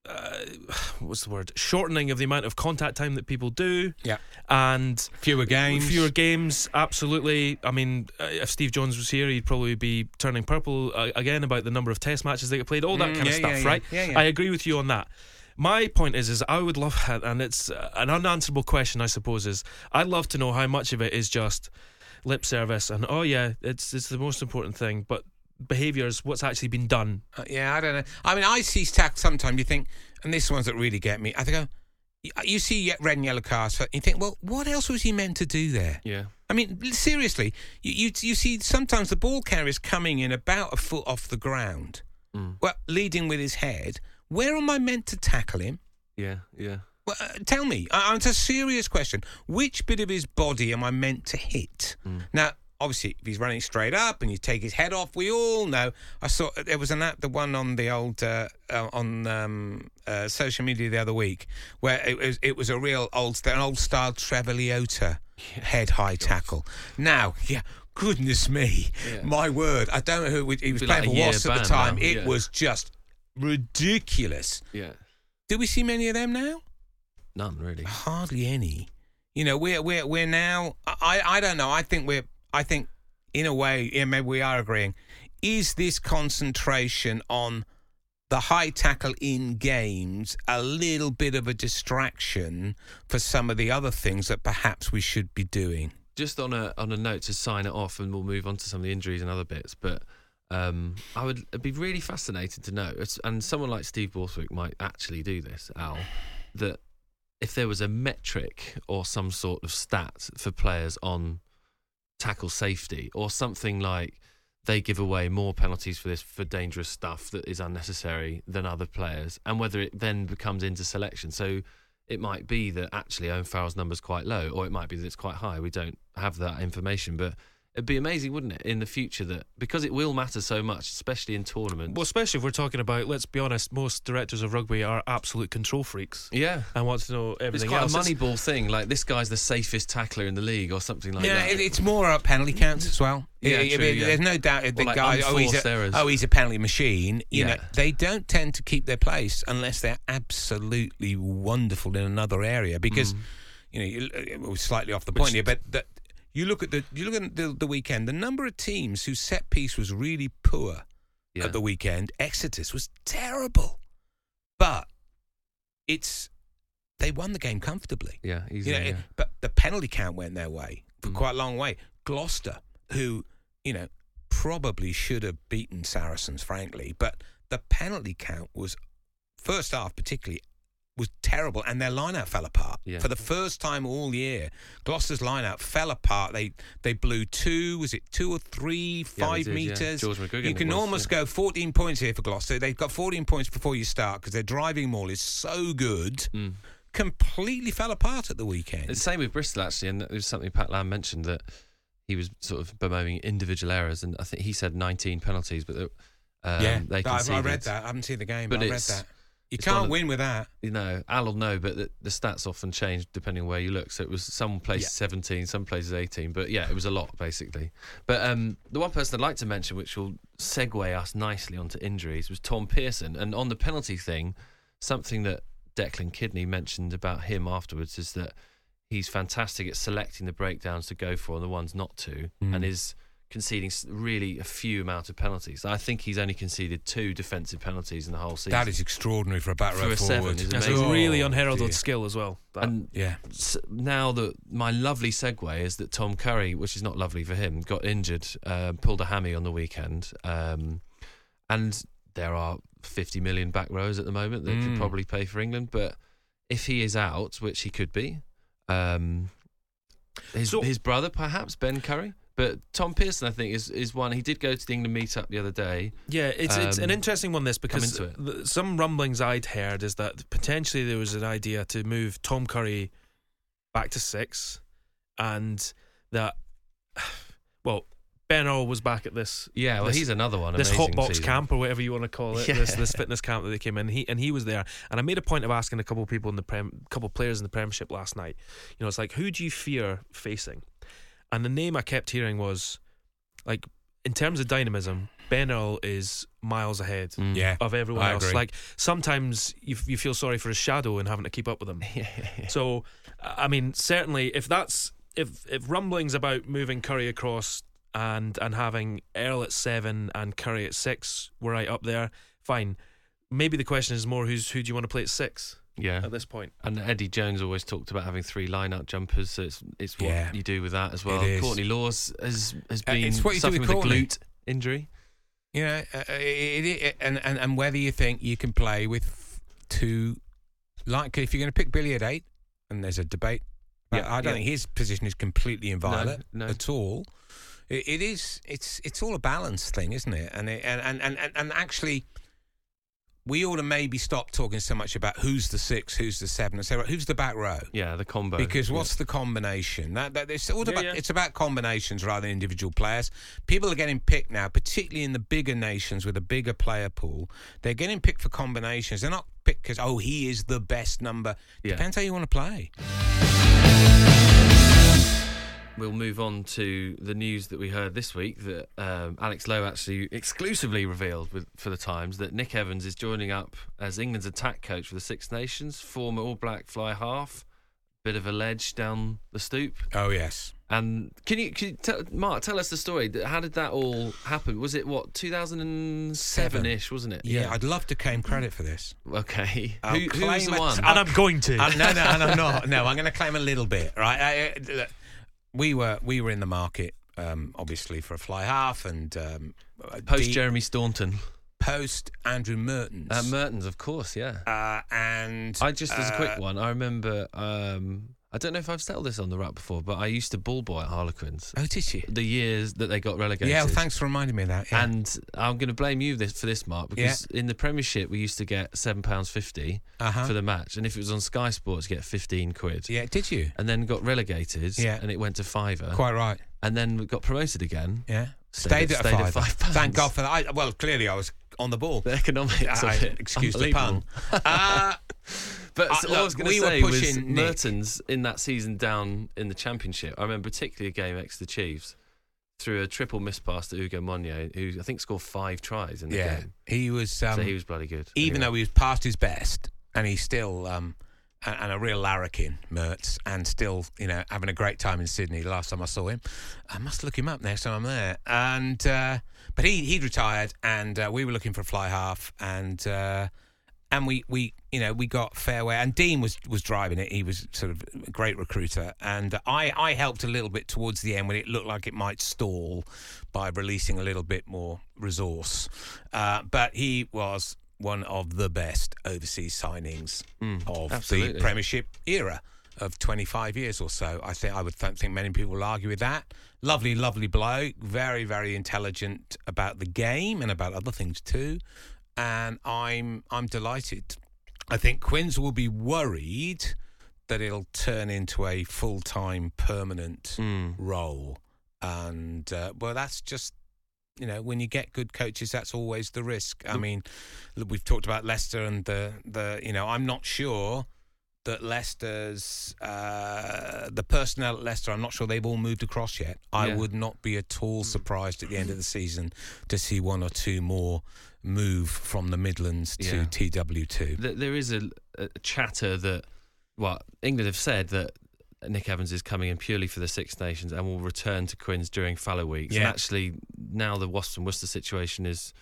uh, what's the word? Shortening of the amount of contact time that people do. Yeah. And Fewer games. Fewer games, absolutely. I mean, uh, if Steve Jones was here, he'd probably be turning purple uh, again about the number of test matches they get played, all that Mm, kind of stuff, yeah, yeah. right? Yeah, yeah. I agree with you on that. My point is, is I would love, and it's uh, an unanswerable question, I suppose, is I'd love to know how much of it is just lip service and oh yeah, it's it's the most important thing, but behaviours, what's actually been done. Uh, yeah, I don't know. I mean, I see tack sometimes. You think, and this ones that really get me. I think, oh, you- you see red and yellow cards. so You think, well, what else was he meant to do there? Yeah. I mean, seriously, you, you you see sometimes the ball carrier's coming in about a foot off the ground, Mm. well, leading with his head. Where am I meant to tackle him? Yeah. Yeah. Well, uh, tell me. Uh, it's a serious question. Which bit of his body am I meant to hit? Mm. Now, obviously, if he's running straight up and you take his head off, we all know. I saw there was an app, the one on the old uh, uh, on um, uh, social media the other week, where it was it was a real old an old style Trevor Leota head high tackle. Now, yeah. Goodness me, Yeah. my word! I don't know who he was playing like for Wasps at the time. now, It yeah. was just ridiculous. Yeah. Do we see many of them now? None really. hardly any. You know, we're we're we're now. I I don't know. I think we're. I think in a way, yeah, maybe we are agreeing. Is this concentration on the high tackle in games a little bit of a distraction for some of the other things that perhaps we should be doing? just on a on a note to sign it off, and we'll move on to some of the injuries and other bits. But um, I would I'd be really fascinated to know, and someone like Steve Borthwick might actually do this, Al, that if there was a metric or some sort of stat for players on tackle safety, or something like they give away more penalties for this for dangerous stuff that is unnecessary than other players, and whether it then becomes into selection. So it might be that actually Owen Farrell's number's quite low, or it might be that it's quite high. We don't have that information, but it'd be amazing, wouldn't it, in the future that because it will matter so much, especially in tournaments. Well, especially if we're talking about, let's be honest, most directors of rugby are absolute control freaks yeah. and want to know everything. It's everything quite else. a It's- moneyball thing, like this guy's the safest tackler in the league, or something like yeah, that. it, it's more about penalty counts as well. Yeah, I- I true, mean, yeah. There's no doubt the Or like guy. Oh, he's a, errors. oh, he's a penalty machine. You know, Yeah. they don't tend to keep their place unless they're absolutely wonderful in another area. Because Mm. you know, you, we're slightly off the point here, but that, you look at the you look at the, the weekend. The number of teams whose set piece was really poor Yeah. at the weekend. Exodus was terrible, but it's they won the game comfortably. yeah, You easily. know, yeah. but the penalty count went their way for Mm. quite a long way. Gloucester, who you know probably should have beaten Saracens, frankly, but the penalty count was first half particularly was terrible, and their lineout fell apart Yeah. for the first time all year. Gloucester's lineout fell apart. They they blew two, was it two or three, Yeah, five did, yeah. meters? McGuigan You can was, almost yeah. go 14 points here for Gloucester. They've got 14 points before you start because their driving maul is so good. Mm. Completely fell apart at the weekend. The same with Bristol actually, and it was something Pat Lam mentioned that he was sort of bemoaning individual errors, and I think he said 19 penalties, but um, yeah, they I, I conceded. read that. I haven't seen the game, But but, I read that. You it's can't of- win with that. You know, Al will know, but the, the stats often change depending on where you look. So it was some places Yeah. 17, some places 18, but yeah, it was a lot basically. But um, the one person I'd like to mention, which will segue us nicely onto injuries, was Tom Pearson. And on the penalty thing, something that Declan Kidney mentioned about him afterwards is that he's fantastic at selecting the breakdowns to go for and the ones not to, Mm. and is conceding really a few amount of penalties. I think he's only conceded two defensive penalties in the whole season. That is extraordinary for a back row a seven forward. is That's amazing. a really Oh, unheralded dear. skill as well. That- and Yeah. s- now that my lovely segue is that Tom Curry, which is not lovely for him, got injured, uh, pulled a hammy on the weekend, um, and there are 50 million back rows at the moment that could Mm. probably pay for England. But if he is out, which he could be, um, his So- his brother perhaps Ben Curry. But Tom Pearson, I think, is is one. He did go to the England meetup the other day. Yeah, it's it's an Um, interesting one. This because some rumblings I'd heard is that potentially there was an idea to move Tom Curry back to six, and that well Ben Earl was back at this Yeah, well, This- he's another one. this hot box season. camp or whatever you want to call it, Yeah. this this fitness camp that they came in. He and he was there, and I made a point of asking a couple of people in the prem, couple of players in the Premiership last night. You know, it's like who do you fear facing? And the name I kept hearing was like in terms of dynamism, Ben Earl is miles ahead mm. Yeah, of everyone I else. agree. Like sometimes you, you feel sorry for his shadow and having to keep up with him. So, I mean, certainly if that's if if rumblings about moving Curry across and and having Earl at seven and Curry at six were right up there, fine. Maybe the question is more who's who do you want to play at six Yeah. at this point? And Eddie Jones always talked about having three line-out jumpers, so it's it's what Yeah. you do with that as well. Courtney Lawes has has Uh, been it's what you do suffering with with a glute injury. You know, uh, it, it, and, and and whether you think you can play with two, like if you're going to pick Billy at eight, and there's a debate. Yeah, I don't yeah. think his position is completely inviolate no. at all. It, it is. It's it's all a balance thing, isn't it? And it, and, and and and and actually, we ought to maybe stop talking so much about who's the six, who's the seven, and say right, who's the back row. Yeah, the combo. Because Yeah. what's the combination? That, that it's all Yeah, about yeah. it's about combinations rather than individual players. People are getting picked now, particularly in the bigger nations with a bigger player pool. They're getting picked for combinations. They're not picked because oh he is the best number. Yeah. Depends how you want to play. We'll move on to the news that we heard this week that um, Alex Lowe actually exclusively revealed with, for the Times that Nick Evans is joining up as England's attack coach for the Six Nations, former All Black fly half, bit of a ledge down the stoop. Oh yes. And can you, can you tell, Mark, tell us the story. How did that all happen? Was it what 2007 ish, wasn't it? Yeah, I'd love to claim credit for this. Okay. I'll Who, who was the one? And I'm going to. Uh, no, no, and I'm not. No, I'm going to claim a little bit, right? I, I, look, we were we were in the market, um, obviously, for a fly half and um, Post deep- Jeremy Staunton. post Andrew Mehrtens. Uh, Mehrtens, of course, yeah. Uh, and I just as a quick uh, one, I remember. Um, I don't know if I've told this on the rap before, but I used to ball boy at Harlequins Oh, did you? the years that they got relegated. Yeah, well, thanks for reminding me of that. Yeah. And I'm going to blame you this for this, Mark, because in the Premiership we used to get seven pounds fifty Uh-huh. for the match, and if it was on Sky Sports, you get fifteen quid. yeah, did you? And then got relegated, Yeah. and it went to fiver. Quite right. And then we got promoted again. Yeah. Stayed Stayed, at- at, stayed at five. five pounds. Thank God for that. I, well, clearly I was on the ball. The economics I- of it. excuse the pun. Uh, But Uh, so all I was going to we were say was Nick. Mehrtens in that season down in the championship. I remember particularly a game against the Chiefs through a triple miss pass to Hugo Monye, who I think scored five tries in the yeah, game. he was. Um, so he was bloody good. even Anyway. though he was past his best, and he's still um, and a real larrikin, Mertz, and still you know having a great time in Sydney. The last time I saw him, I must look him up next time I'm there. And uh, but he he'd retired, and uh, we were looking for a fly half, and uh, and we we you know we got fairway, and Dean was was driving it. He was sort of a great recruiter, and I I helped a little bit towards the end when it looked like it might stall by releasing a little bit more resource. Uh, but he was one of the best overseas signings of absolutely. the Premiership era of 25 years or so. I think I would th- think many people will argue with that. Lovely, lovely bloke, very, very intelligent about the game and about other things too. And I'm I'm delighted. I think Quins will be worried that it'll turn into a full time permanent role. And uh, well, that's just you know when you get good coaches, that's always the risk. I mean, look, we've talked about Leicester and the the you know I'm not sure that Leicester's uh, the personnel at Leicester. I'm not sure they've all moved across yet. I Yeah. would not be at all surprised at the end of the season to see one or two more move from the Midlands to Yeah. TW2. There is a, a chatter that, well, England have said that Nick Evans is coming in purely for the Six Nations and will return to Quins during fallow weeks. And actually, now the Wasps and Worcester situation is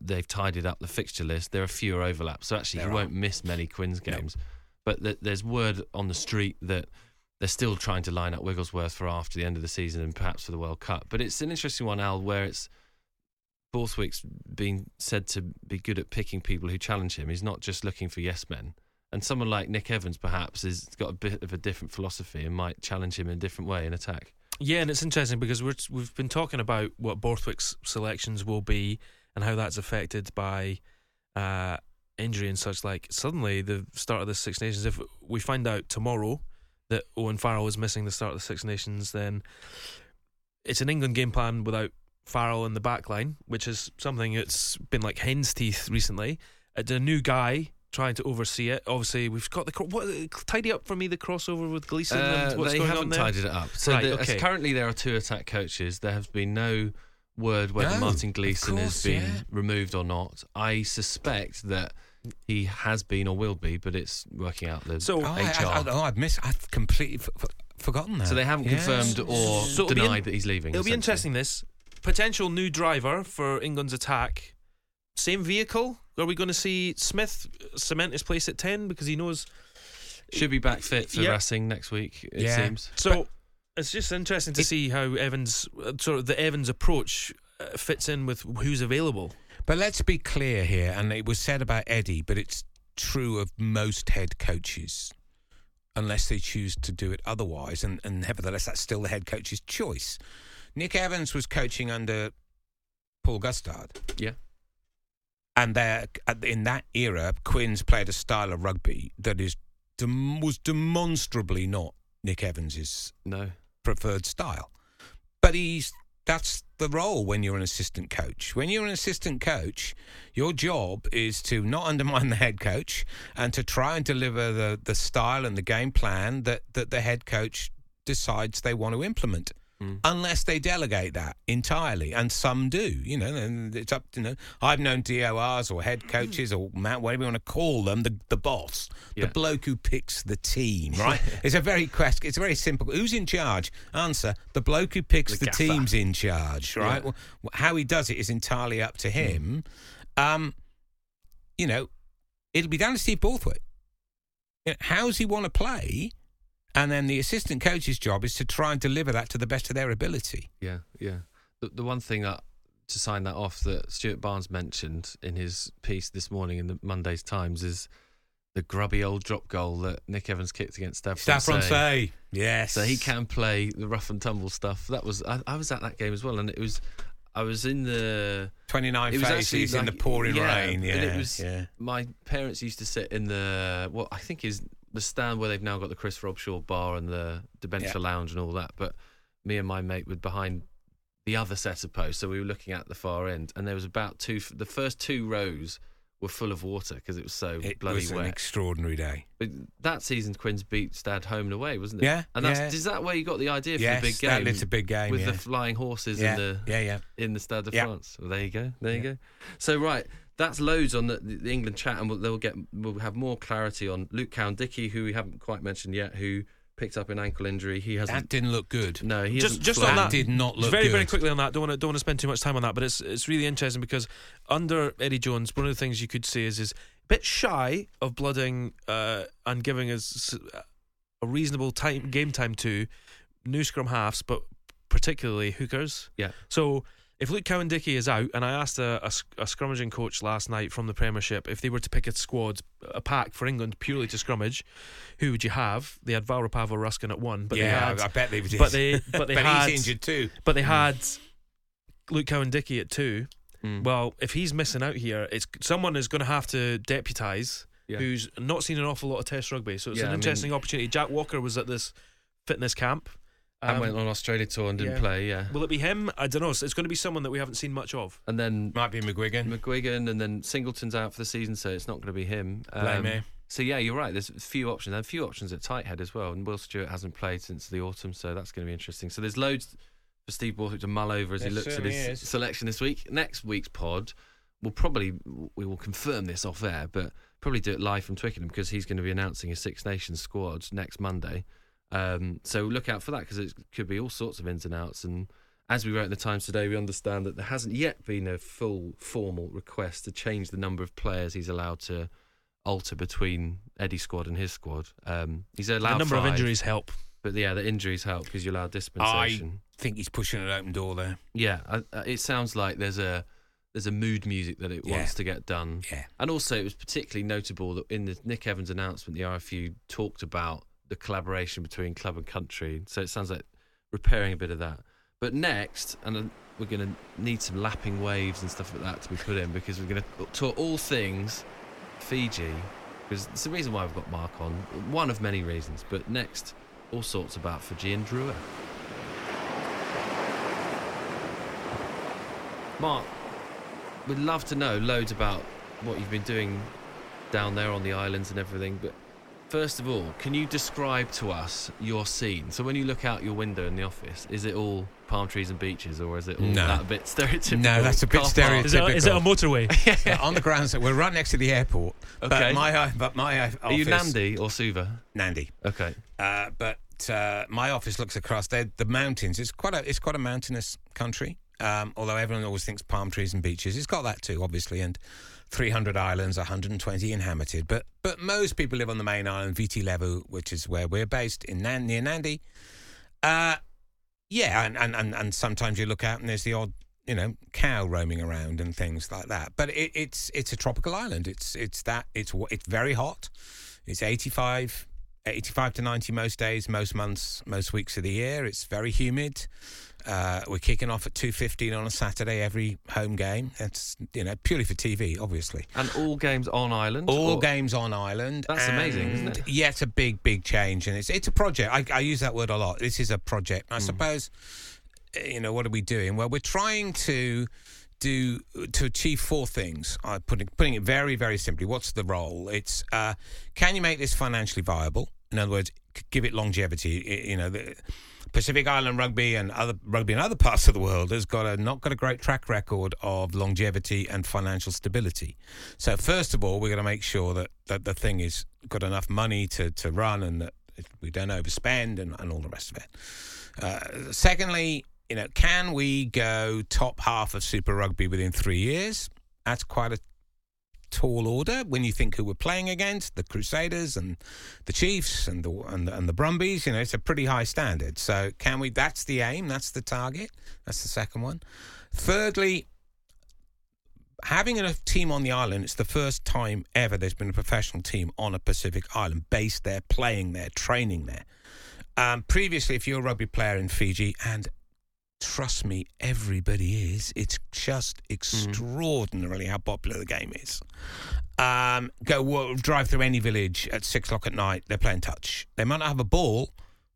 they've tidied up the fixture list. There are fewer overlaps, so actually There he are. won't miss many Quins games. But th- there's word on the street that they're still trying to line up Wigglesworth for after the end of the season and perhaps for the World Cup. But it's an interesting one, Al, where it's Borthwick's been said to be good at picking people who challenge him. He's not just looking for yes men. And someone like Nick Evans perhaps has got a bit of a different philosophy and might challenge him in a different way in attack. Yeah, and it's interesting because we're, we've been talking about what Borthwick's selections will be and how that's affected by uh, injury and such. Like suddenly, the start of the Six Nations. If we find out tomorrow that Owen Farrell is missing the start of the Six Nations, then it's an England game plan without Farrell in the back line, which is something that's been like hen's teeth recently. It's a new guy trying to oversee it. Obviously, we've got the what, tidy up for me the crossover with Gleeson Uh, and what's they going haven't on there. tidied it up. So Right, the- okay. currently there are two attack coaches. There has been no word whether No, Martin of Gleeson has been yeah. removed or not. I suspect that he has been or will be, but it's working out the So- Oh, I, HR. I, I, oh, I've missed. I've completely f- f- forgotten that. so they haven't Yes. confirmed or So denied in- that he's leaving. It'll be interesting. This potential new driver for England's attack. Same vehicle. Are we going to see Smith cement his place at ten because he knows? Should be back fit for Yeah. Racing next week. It Yeah. seems. So it's just interesting to see how Evans, uh, sort of the Evans approach, uh, fits in with who's available. But let's be clear here, and it was said about Eddie, but it's true of most head coaches, unless they choose to do it otherwise. And, and nevertheless, that's still the head coach's choice. Nick Evans was coaching under Paul Gustard. Yeah. And there, in that era, Quins played a style of rugby that is dem- was demonstrably not Nick Evans's No. preferred style. But he's that's the role when you're an assistant coach. When you're an assistant coach, your job is to not undermine the head coach and to try and deliver the, the style and the game plan that, that the head coach decides they want to implement. Unless they delegate that entirely, and some do, you know, and it's up. You know, I've known DORs or head coaches or whatever you want to call them, the the boss, Yeah. the bloke who picks the team, right? it's a very quest. It's a very simple. Who's in charge? Answer: the bloke who picks The the, team's in charge, right? Yeah. Well, how he does it is entirely up to him. Um, you know, it'll be down to Steve Borthwick. You know, how's he want to play? And then the assistant coach's job is to try and deliver that to the best of their ability. Yeah, yeah. The, the one thing that to sign that off that Stuart Barnes mentioned in his piece this morning in the Monday's Times is the grubby old drop goal that Nick Evans kicked against Francais. Francais, yes. So he can play the rough and tumble stuff. That was I, I was at that game as well, and it was I was in the 29 it was faces actually in the pouring yeah, rain. Yeah, and it was yeah. my parents used to sit in the what I think is the stand where they've now got the Chris Robshaw bar and the debenture Yeah. lounge and all that. But me and my mate were behind the other set of posts, so we were looking at the far end, and there was about two. The first two rows were full of water because it was so It bloody was wet. an extraordinary day. But that season, Quins beat Stad home and away, wasn't it? Yeah, And that's yeah. is that where you got the idea for Yes, the big game? that- it's a big game, with yeah. the flying horses Yeah, in the yeah, yeah. in the Stade de. France. Well, there you go. There you go. So right, that's loads on the, the England chat, and we'll, they'll get we'll have more clarity on Luke Cowan-Dickie, who we haven't quite mentioned yet, who picked up an ankle injury. He hasn't. That didn't look good. no, he just just flown. on that, did not look very very quickly on that. Don't want to don't want to spend too much time on that, but it's it's really interesting because under Eddie Jones, one of the things you could say is is a bit shy of blooding uh, and giving us a reasonable time game time to new scrum halves, but particularly hookers. Yeah. So if Luke Cowan-Dickie is out, and I asked a, a, a scrummaging coach last night from the Premiership if they were to pick a squad, a pack for England purely to scrummage, who would you have? They had Val Rapava-Ruskin at one, but they yeah, had I, bet they did. but they but they but had he's injured too. but they had Luke Cowan-Dickie at two. Mm. Well, if he's missing out here, it's someone is going to have to deputise Yeah. who's not seen an awful lot of Test rugby. So it's Yeah, an I mean- interesting opportunity. Jack Walker was at this fitness camp. And Um, went on Australia tour and didn't yeah. play. Yeah, Will it be him? I don't know. It's, it's going to be someone that we haven't seen much of. and then Might be McGuigan. McGuigan, and then Singleton's out for the season, so it's not going to be him. Um, Blame me. So yeah, you're right. There's a few options. And a few options at tight head as well. And Will Stewart hasn't played since the autumn, so that's going to be interesting. So there's loads for Steve Borthwick to mull over as There he looks at his is. selection this week. Next week's pod, we'll probably we will confirm this off air, but probably do it live from Twickenham because he's going to be announcing his Six Nations squad next Monday. Um, so look out for that because it could be all sorts of ins and outs. And as we wrote in the Times today, we understand that there hasn't yet been a full formal request to change the number of players he's allowed to alter between Eddie's squad and his squad. Um, he's allowed the number of injuries help. but yeah, the injuries help because you allow dispensation. I think he's pushing an open door there. Yeah, I, I- it sounds like there's a there's a mood music that it Yeah. wants to get done. Yeah. And also, it was particularly notable that in the Nick Evans announcement, the RFU talked about the collaboration between club and country. So it sounds like repairing a bit of that. But next, and we're going to need some lapping waves and stuff like that to be put in because we're going to talk all things Fiji. Because it's the reason why we've got Mark on. One of many reasons. But next, all sorts about Fiji and Drua. Mark, we'd love to know loads about what you've been doing down there on the islands and everything, but First of all, can you describe to us your scene? So when you look out your window in the office, is it all palm trees and beaches, or is it all No. that a bit stereotypical? No, that's a bit car park? Is it, is it a motorway? Yeah, on the grounds that we're right next to the airport. Okay. But my uh, but my uh, Are you Nadi or Suva? Nadi. Okay. Uh, but uh, my office looks across the the mountains. It's quite a it's quite a mountainous country. Um, although everyone always thinks palm trees and beaches, it's got that too, obviously, and 300 islands, 120 inhabited. But but most people live on the main island, Viti Levu, which is where we're based in Nan- near Nadi. Uh, yeah, and, and, and, and sometimes you look out and there's the odd you know cow roaming around and things like that. But it, it's it's a tropical island. It's it's that it's it's very hot. It's 85, 85 to 90 most days, most months, most weeks of the year. It's very humid. Uh, we're kicking off at 2.15 on a Saturday every home game. That's, you know, purely for TV, obviously. And all games on Ireland. All Or- games on Ireland. That's amazing, isn't it? Yeah, it's a big, big change, and it's it's a project. I, I use that word a lot. This is a project. Mm. I suppose, uh, you know, what are we doing? Well, we're trying to do to achieve four things. I putting putting it very, very simply. What's the role? It's uh, can you make this financially viable? In other words, give it longevity. You know, the Pacific Island rugby and other rugby in other parts of the world has got a not got a great track record of longevity and financial stability. So first of all, we're going to make sure that, that the thing is got enough money to, to run and that we don't overspend and, and all the rest of it. Uh, secondly, you know, can we go top half of Super Rugby within three years? That's quite a tall order when you think who we're playing against the Crusaders and the Chiefs and the and the, and the Brumbies. You know, it's a pretty high standard. So can we? That's the aim. That's the target. That's the second one. Thirdly, having a team on the island. It's the first time ever there's been a professional team on a Pacific island, based there, playing there, training there. Um, previously, if you're a rugby player in Fiji and trust me, everybody is. It's just extraordinarily how popular the game is. Um, go drive through any village at six o'clock at night. They're playing touch. They might not have a ball,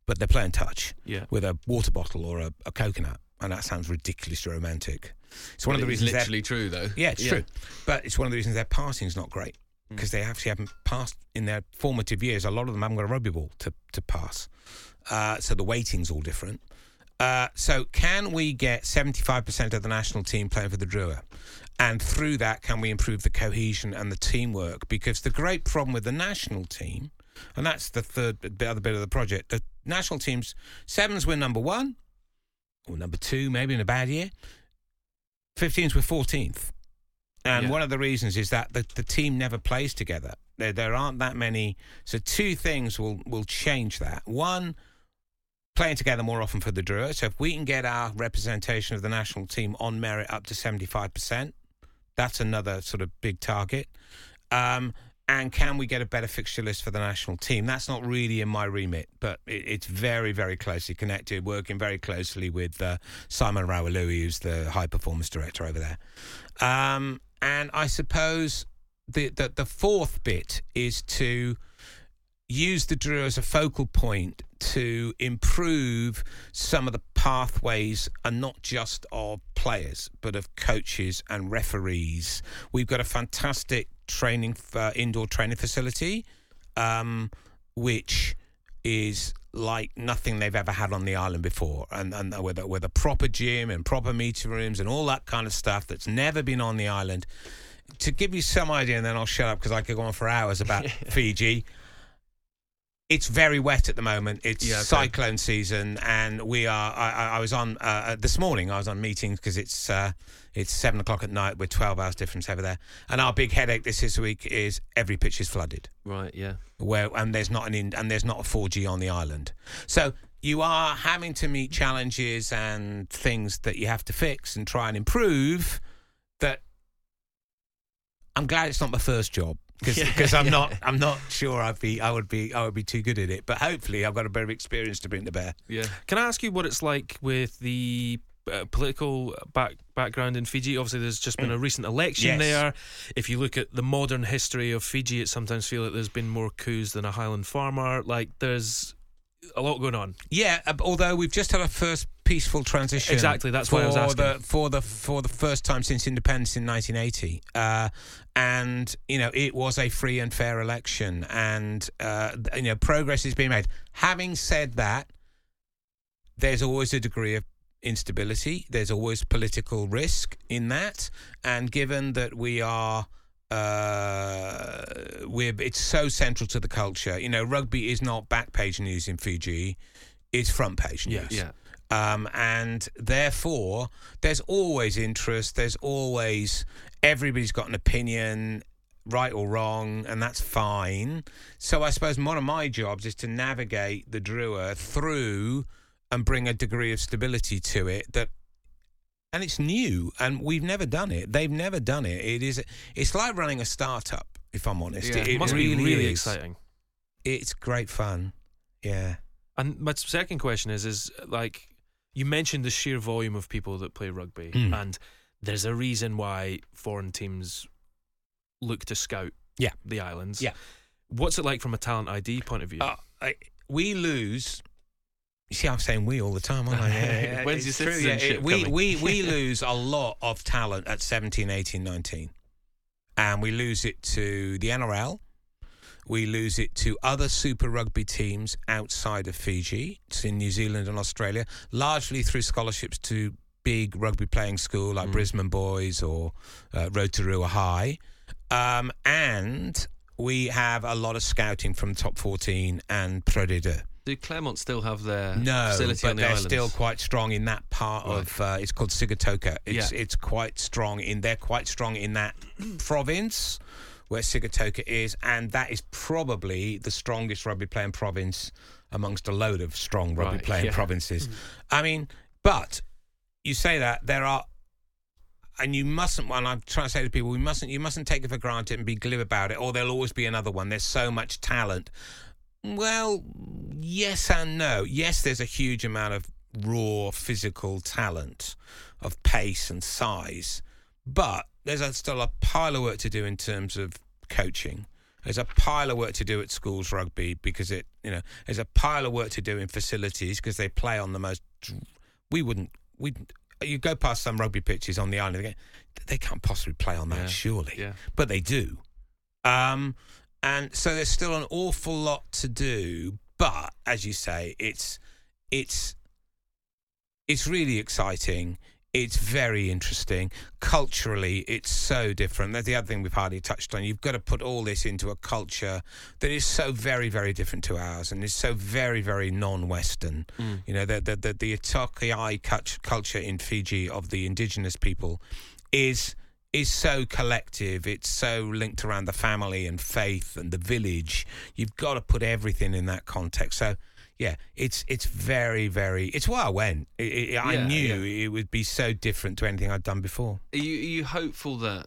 but they're playing touch Yeah. with a water bottle or a, a coconut, and that sounds ridiculously romantic. It's one of the It's reasons. literally true, though. yeah, it's true. But it's one of the reasons their passing's not great because they actually haven't passed in their formative years. A lot of them haven't got a rugby ball to, to pass. Uh, so the weighting's all different. Uh, so can we get 75% of the national team playing for the Drua? And through that, can we improve the cohesion and the teamwork? Because the great problem with the national team, and that's the third the other bit of the project, the national teams, sevens were number one, or number two, maybe in a bad year. 15s were 14th. And Yeah. one of the reasons is that the, the team never plays together. There, there aren't that many. So, two things will, will change that. One, playing together more often for the Drua. So, if we can get our representation of the national team on merit up to 75%, that's another sort of big target. Um, and can we get a better fixture list for the national team? That's not really in my remit, but it, it's very, very closely connected, working very closely with uh, Simon Raiwalui, who's the high performance director over there. Um, and I suppose the, the, the fourth bit is to use the Drua as a focal point to improve some of the pathways and not just of players but of coaches and referees. We've got a fantastic training uh, indoor training facility um, which is like nothing they've ever had on the island before. And, and with, a, with a proper gym and proper meeting rooms and all that kind of stuff that's never been on the island. To give you some idea and then I'll shut up because I could go on for hours about Fiji it's very wet at the moment. It's Yeah, okay. cyclone season, and we are. I, I- was on uh, this morning. I was on meetings because it's uh, it's seven o'clock at night. We're twelve hours difference over there, and our big headache this this week is every pitch is flooded. Right, yeah. Where and there's not an in, and there's not a four G on the island, so you are having to meet challenges and things that you have to fix and try and improve. That I'm glad it's not my first job because I'm not I'm not sure I'd be I would be I would be too good at it. But hopefully I've got a bit of experience to bring to bear. Yeah. Can I ask you what it's like with the uh, political back, background in Fiji? Obviously, there's just been a recent election Yes. there. If you look at the modern history of Fiji, it sometimes feel like there's been more coups than a Highland farmer. Like there's a lot going on. Yeah, uh, although we've just had our first peaceful transition. Exactly, that's for why I was asking. The, for the for the first time since independence in 1980, uh, and you know it was a free and fair election, and uh, you know progress is being made. Having said that, there's always a degree of instability. There's always political risk in that, and given that we are. Uh, we're, it's so central to the culture. You know, rugby is not back page news in Fiji; it's front page news. Yes. Yeah. Um, and therefore, there's always interest. There's always everybody's got an opinion, right or wrong, and that's fine. So I suppose one of my jobs is to navigate the Drua through and bring a degree of stability to it that. And it's new, and we've never done it. They've never done it. It is. It's like running a startup, if I'm honest. Yeah. it, It it must really be really is. exciting. It's great fun. Yeah. And my second question is: is like you mentioned the sheer volume of people that play rugby, Mm. and there's a reason why foreign teams look to scout Yeah. the islands. Yeah. What's it like from a talent ID point of view? Uh, I, we lose. You see, I'm saying we all the time, aren't I? Yeah, yeah, When's it's your true, yeah. It- we, we, we lose a lot of talent at 17, 18, 19. And we lose it to the NRL. We lose it to other Super Rugby teams outside of Fiji. It's in New Zealand and Australia, largely through scholarships to big rugby playing school like Brisbane Boys or uh, Rotorua High. Um, and we have a lot of scouting from top 14 and D2. Do Clermont still have their No, facility but on the they're islands? still quite strong in that part of. Uh, it's called Sigatoka. It's Yeah. it's quite strong in. They're quite strong in that province where Sigatoka is, and that is probably the strongest rugby playing province amongst a load of strong rugby Right, playing yeah. provinces. Mm. I mean, but you say that there are. And you mustn't. And I'm trying to say to people, we mustn't. You mustn't take it for granted and be glib about it, or there'll always be another one. There's so much talent. Well, yes and no. Yes, there's a huge amount of raw physical talent, of pace and size, but there's a, still a pile of work to do in terms of coaching. There's a pile of work to do at schools rugby because it, you know, there's a pile of work to do in facilities because they play on the most. We wouldn't. We you go past some rugby pitches on the island, they, they can't possibly play on that, Yeah, surely. yeah. But they do. Um, and so there's still an awful lot to do. But as you say, it's it's it's really exciting. It's very interesting. Culturally, it's so different. That's the other thing we've hardly touched on. You've got to put all this into a culture that is so very, very different to ours and is so very, very non-Western. Mm. You know, the the the, the iTaukei cult- culture in Fiji of the indigenous people is is so collective. It's so linked around the family and faith and the village. You've got to put everything in that context. So, yeah, it's it's very very. It's why I went. It, it, I Yeah, knew it would be so different to anything I'd done before. Are you, are you hopeful that,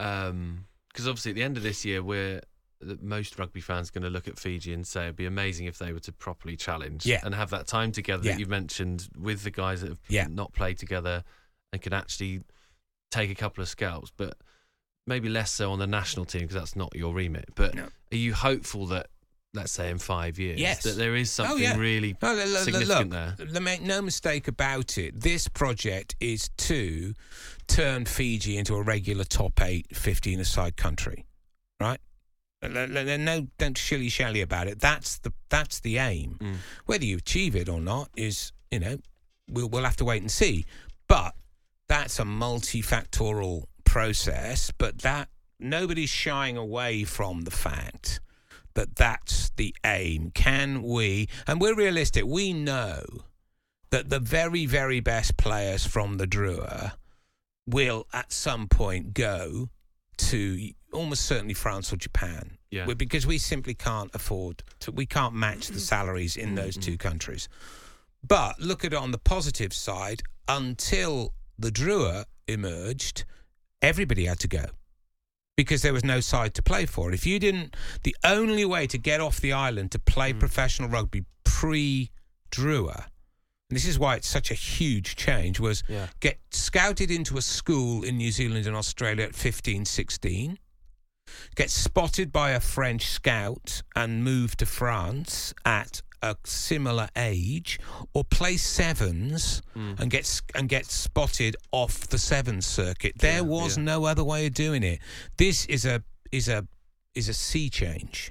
um, because obviously at the end of this year, we're that most rugby fans are going to look at Fiji and say it'd be amazing if they were to properly challenge Yeah. and have that time together Yeah. that you've mentioned with the guys that have Yeah. not played together and can actually take a couple of scalps, but maybe less so on the national team because that's not your remit. But No. are you hopeful that, let's say in five years, Yes. that there is something oh, yeah. really No, look, significant look, there? Make no mistake about it. This project is to turn Fiji into a regular top eight, 15 aside country, right? No, don't shilly shally about it. That's the that's the aim. Mm. Whether you achieve it or not is, you know, we'll we'll have to wait and see. But that's a multifactorial process. But that nobody's shying away from the fact that that's the aim. Can we? And we're realistic. We know that the very, very best players from the Drua will at some point go to almost certainly France or Japan. Yeah. Because we simply can't afford to, we can't match the salaries in those two countries. But look at it on the positive side. Until the Drua emerged, everybody had to go because there was no side to play for. If you didn't, the only way to get off the island to play hmm. professional rugby pre Drua, and this is why it's such a huge change, was Yeah. get scouted into a school in New Zealand and Australia at 15, 16, get spotted by a French scout and move to France at a similar age, or play sevens Mm. and get and get spotted off the sevens circuit. There was no other way of doing it. This is a is a is a sea change.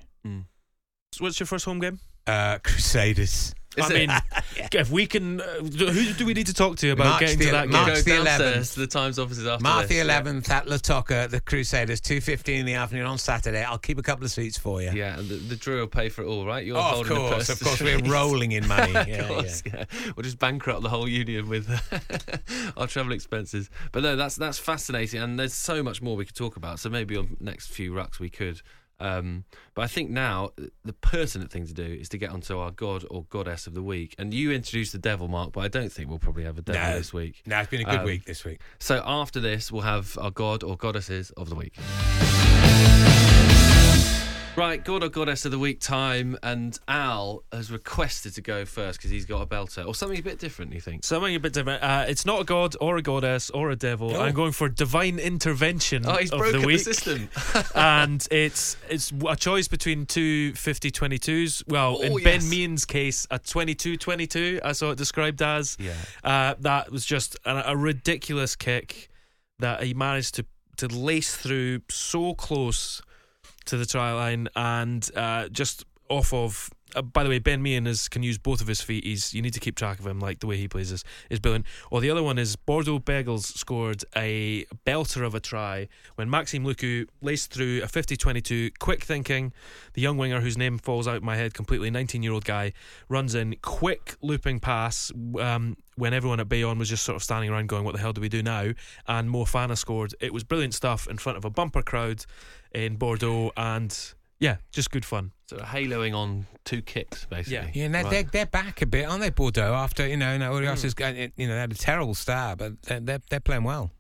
So what's your first home game? Uh, Crusaders. Is I it? mean, if we can, uh, who do we need to talk to about March getting the- to that March game? The downstairs 11th. to the Times offices after March the this. 11th at Lautoka, the Crusaders, 2.15 in the afternoon on Saturday. I'll keep a couple of seats for you. Yeah, the, the Drua will pay for it all, right? You're Oh, of holding the course, purse of to course, we're rolling in money. of Yeah, course, yeah. We'll just bankrupt the whole union with our travel expenses. But no, that's that's fascinating, and there's so much more we could talk about. So maybe on next few rucks we could. Um, but I think now the pertinent thing to do is to get onto our god or goddess of the week. And you introduced the devil, Mark, but I don't think we'll probably have a devil No. this week. No, it's been a good Um, week this week. So after this, we'll have our god or goddesses of the week. Right, God or Goddess of the Week time, and Al has requested to go first because he's got a belter or something a bit different. You think? Something a bit different. Uh, it's not a god or a goddess or a devil. Oh. I'm going for divine intervention Oh, he's of broken the the, system. and it's it's a choice between two 50 22s. Well, Oh, in yes. Ben Meehan's case, a 22 22, I saw it described as. Yeah. Uh, that was just a, a ridiculous kick that he managed to, to lace through so close to the try line and uh, just off of. Uh, by the way, Ben Meehan is, can use both of his feet. He's you need to keep track of him. Like the way he plays is is brilliant. Or the other one is Bordeaux Bègles scored a belter of a try when Maxime Lucu laced through a 50-22. Quick thinking, the young winger whose name falls out my head completely. Nineteen year old guy runs in quick looping pass. Um, when everyone at Bayonne was just sort of standing around going, "What the hell do we do now?" And Mo Fana scored. It was brilliant stuff in front of a bumper crowd in Bordeaux, and yeah, just good fun. So haloing on two kicks, basically. Yeah. Yeah, and they're, Right. they're, they're back a bit, aren't they, Bordeaux? After, you know, nobody Hmm. else is you know, they had a terrible start, but they're, they're, they're playing well.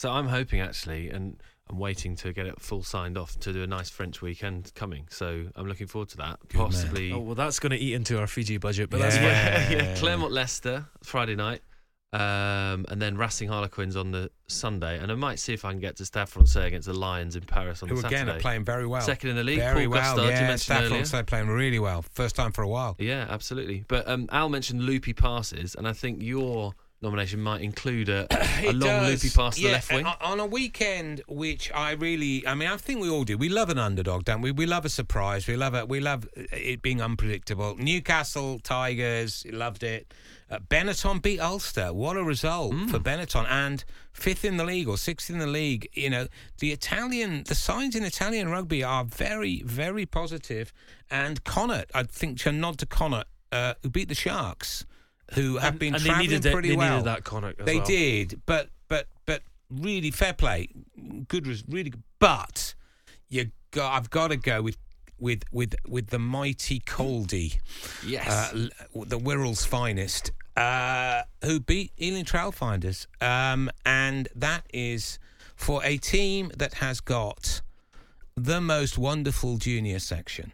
So I'm hoping actually, and I'm waiting to get it full signed off to do a nice French weekend coming. So I'm looking forward to that. Good man. Possibly. Oh well, that's going to eat into our Fiji budget, but that's Yeah. yeah, Clermont Leicester Friday night, um, and then Racing Harlequins on the Sunday, and I might see if I can get to Stade Francais against the Lions in Paris on Who, the again, Saturday. are playing very well. Second in the league, Very Paul well, Gustard, yeah. earlier. also playing really well. First time for a while. Yeah, absolutely. But um, Al mentioned loopy passes, and I think your nomination might include a, a long does. loopy pass to yeah, the left wing. and On on a weekend, which I really, I mean, I think we all do. We love an underdog, don't we? We love a surprise. We love it. We love it being unpredictable. Newcastle Tigers loved it. Uh, Benetton beat Ulster. What a result Hmm. for Benetton and fifth in the league or sixth in the league. You know, the Italian, the signs in Italian rugby are very, very positive. And Connacht, I think, to nod to Connacht, uh, who beat the Sharks. Who have And- been and they travelling needed pretty they well. needed that Connacht They well. did, but but but really fair play, good, was really good. But you got, I've got to go with with with with the mighty Caldy, yes. uh, the Wirral's finest, uh, who beat Ealing Trailfinders, um, and that is for a team that has got the most wonderful junior section.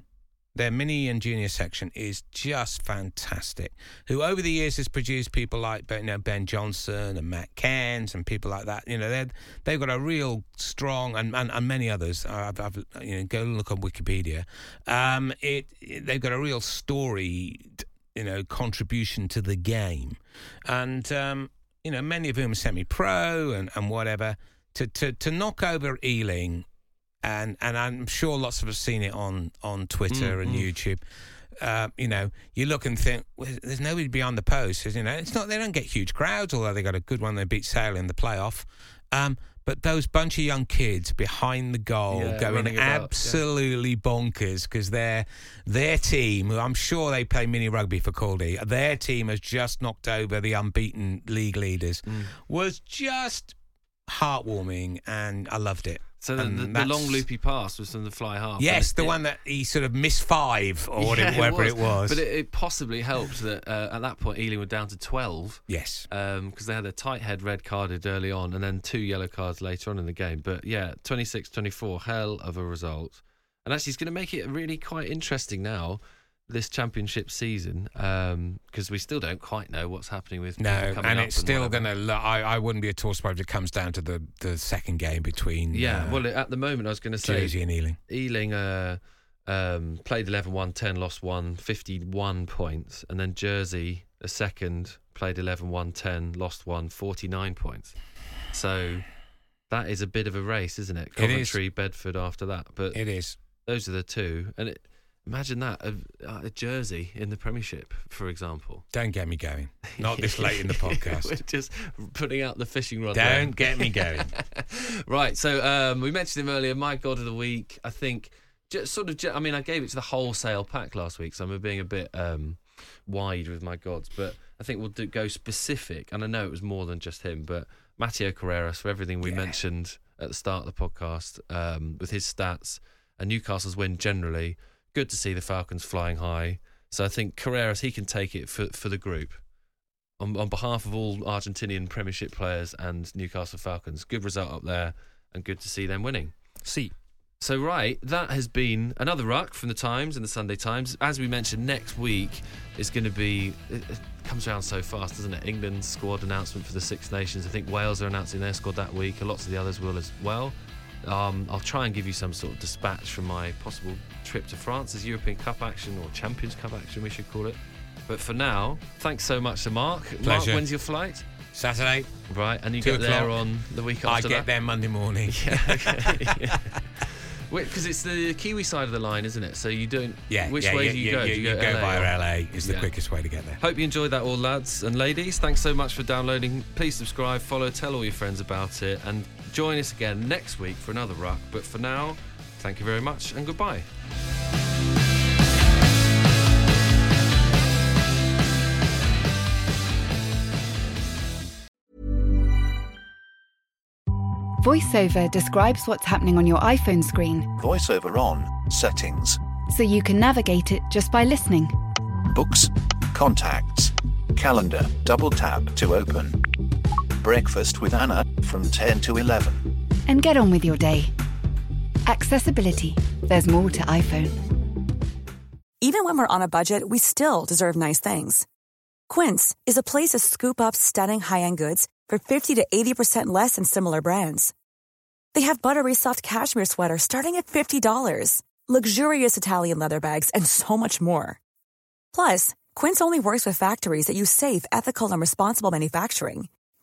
Their mini and junior section is just fantastic. Who over the years has produced people like you know, Ben Johnson and Matt Cairns and people like that. You know, they they've got a real strong and, and, and many others. I've, I've you know go look on Wikipedia. Um, it, they've got a real story, you know, contribution to the game, and um, you know many of whom are semi-pro and, and whatever. To, to to knock over Ealing and and I'm sure lots of us have seen it on on Twitter and YouTube. Uh, you know, you look and think well, there's nobody beyond the post. You know, it's not they don't get huge crowds, although they got a good one. They beat Sale in the playoff. Um, but those bunch of young kids behind the goal Yeah, going about, yeah. absolutely bonkers because their their team, who I'm sure they play mini rugby for Caldy, their team has just knocked over the unbeaten league leaders, Mm. was just heartwarming, and I loved it. So the, the, the long loopy pass was from the fly half. Yes, it- the it- one that he sort of missed five or Yeah, whatever, whatever it was. But it, it possibly helped that uh, at that point Ealing were down to 12 yes. because they had a tight head red carded early on and then two yellow cards later on in the game. But yeah, 26 24, hell of a result. And actually, it's going to make it really quite interesting now, this championship season, because we still don't quite know what's happening with No, and it's still going to. I, I wouldn't be at all surprised if it comes down to the, the second game between Yeah, uh, well, at the moment, I was going to say Jersey and Ealing. Ealing uh, um, played 11 1 10, lost 1, 51 points. And then Jersey, a second, played 11 1 10, lost 1, 49 points. So that is a bit of a race, isn't it? It is. Coventry, Bedford after that. But It is. those are the two. And it, imagine that a, a Jersey in the Premiership, for example. Don't get me going. Not this late in the podcast. We're just putting out the fishing rod. Don't get me going. right. So um, we mentioned him earlier. My God of the week. I think just sort of. I mean, I gave it to the wholesale pack last week, so I'm being a bit um, wide with my gods. But I think we'll do, go specific. And I know it was more than just him, but Mateo Carreras for everything we Yeah. mentioned at the start of the podcast um, with his stats and Newcastle's win generally. Good to see the Falcons flying high. So I think Carreras he can take it for for the group. On, on behalf of all Argentinian Premiership players and Newcastle Falcons, good result up there, and good to see them winning. See. So right, that has been another ruck from the Times and the Sunday Times. As we mentioned, next week is going to be. It, it comes around so fast, doesn't it? England's squad announcement for the Six Nations. I think Wales are announcing their squad that week, and lots of the others will as well. Um, I'll try and give you some sort of dispatch from my possible trip to France as European Cup action or Champions Cup action, we should call it. But for now, thanks so much to Mark. Mark, Pleasure. when's your flight? Saturday, Right, and you get there on the week after. I get that. there Monday morning. Yeah, okay. Because it's the Kiwi side of the line, isn't it? So you don't. Yeah, Which yeah, way yeah, do you yeah, go? yeah, do you, you go, go LA via LA is the quickest way to get there. Hope you enjoyed that, all lads and ladies. Thanks so much for downloading. Please subscribe, follow, tell all your friends about it, and join us again next week for another ruck. But for now, thank you very much and goodbye. VoiceOver describes what's happening on your iPhone screen Voiceover on. Settings. so you can navigate it just by listening. Books. Contacts. Calendar. Double tap to open. Breakfast with Anna from 10 to 11. And get on with your day. Accessibility. There's more to iPhone. Even when we're on a budget, we still deserve nice things. Quince is a place to scoop up stunning high-end goods for 50 to 80% less than similar brands. They have buttery soft cashmere sweaters starting at $50, luxurious Italian leather bags, and so much more. Plus, Quince only works with factories that use safe, ethical, and responsible manufacturing.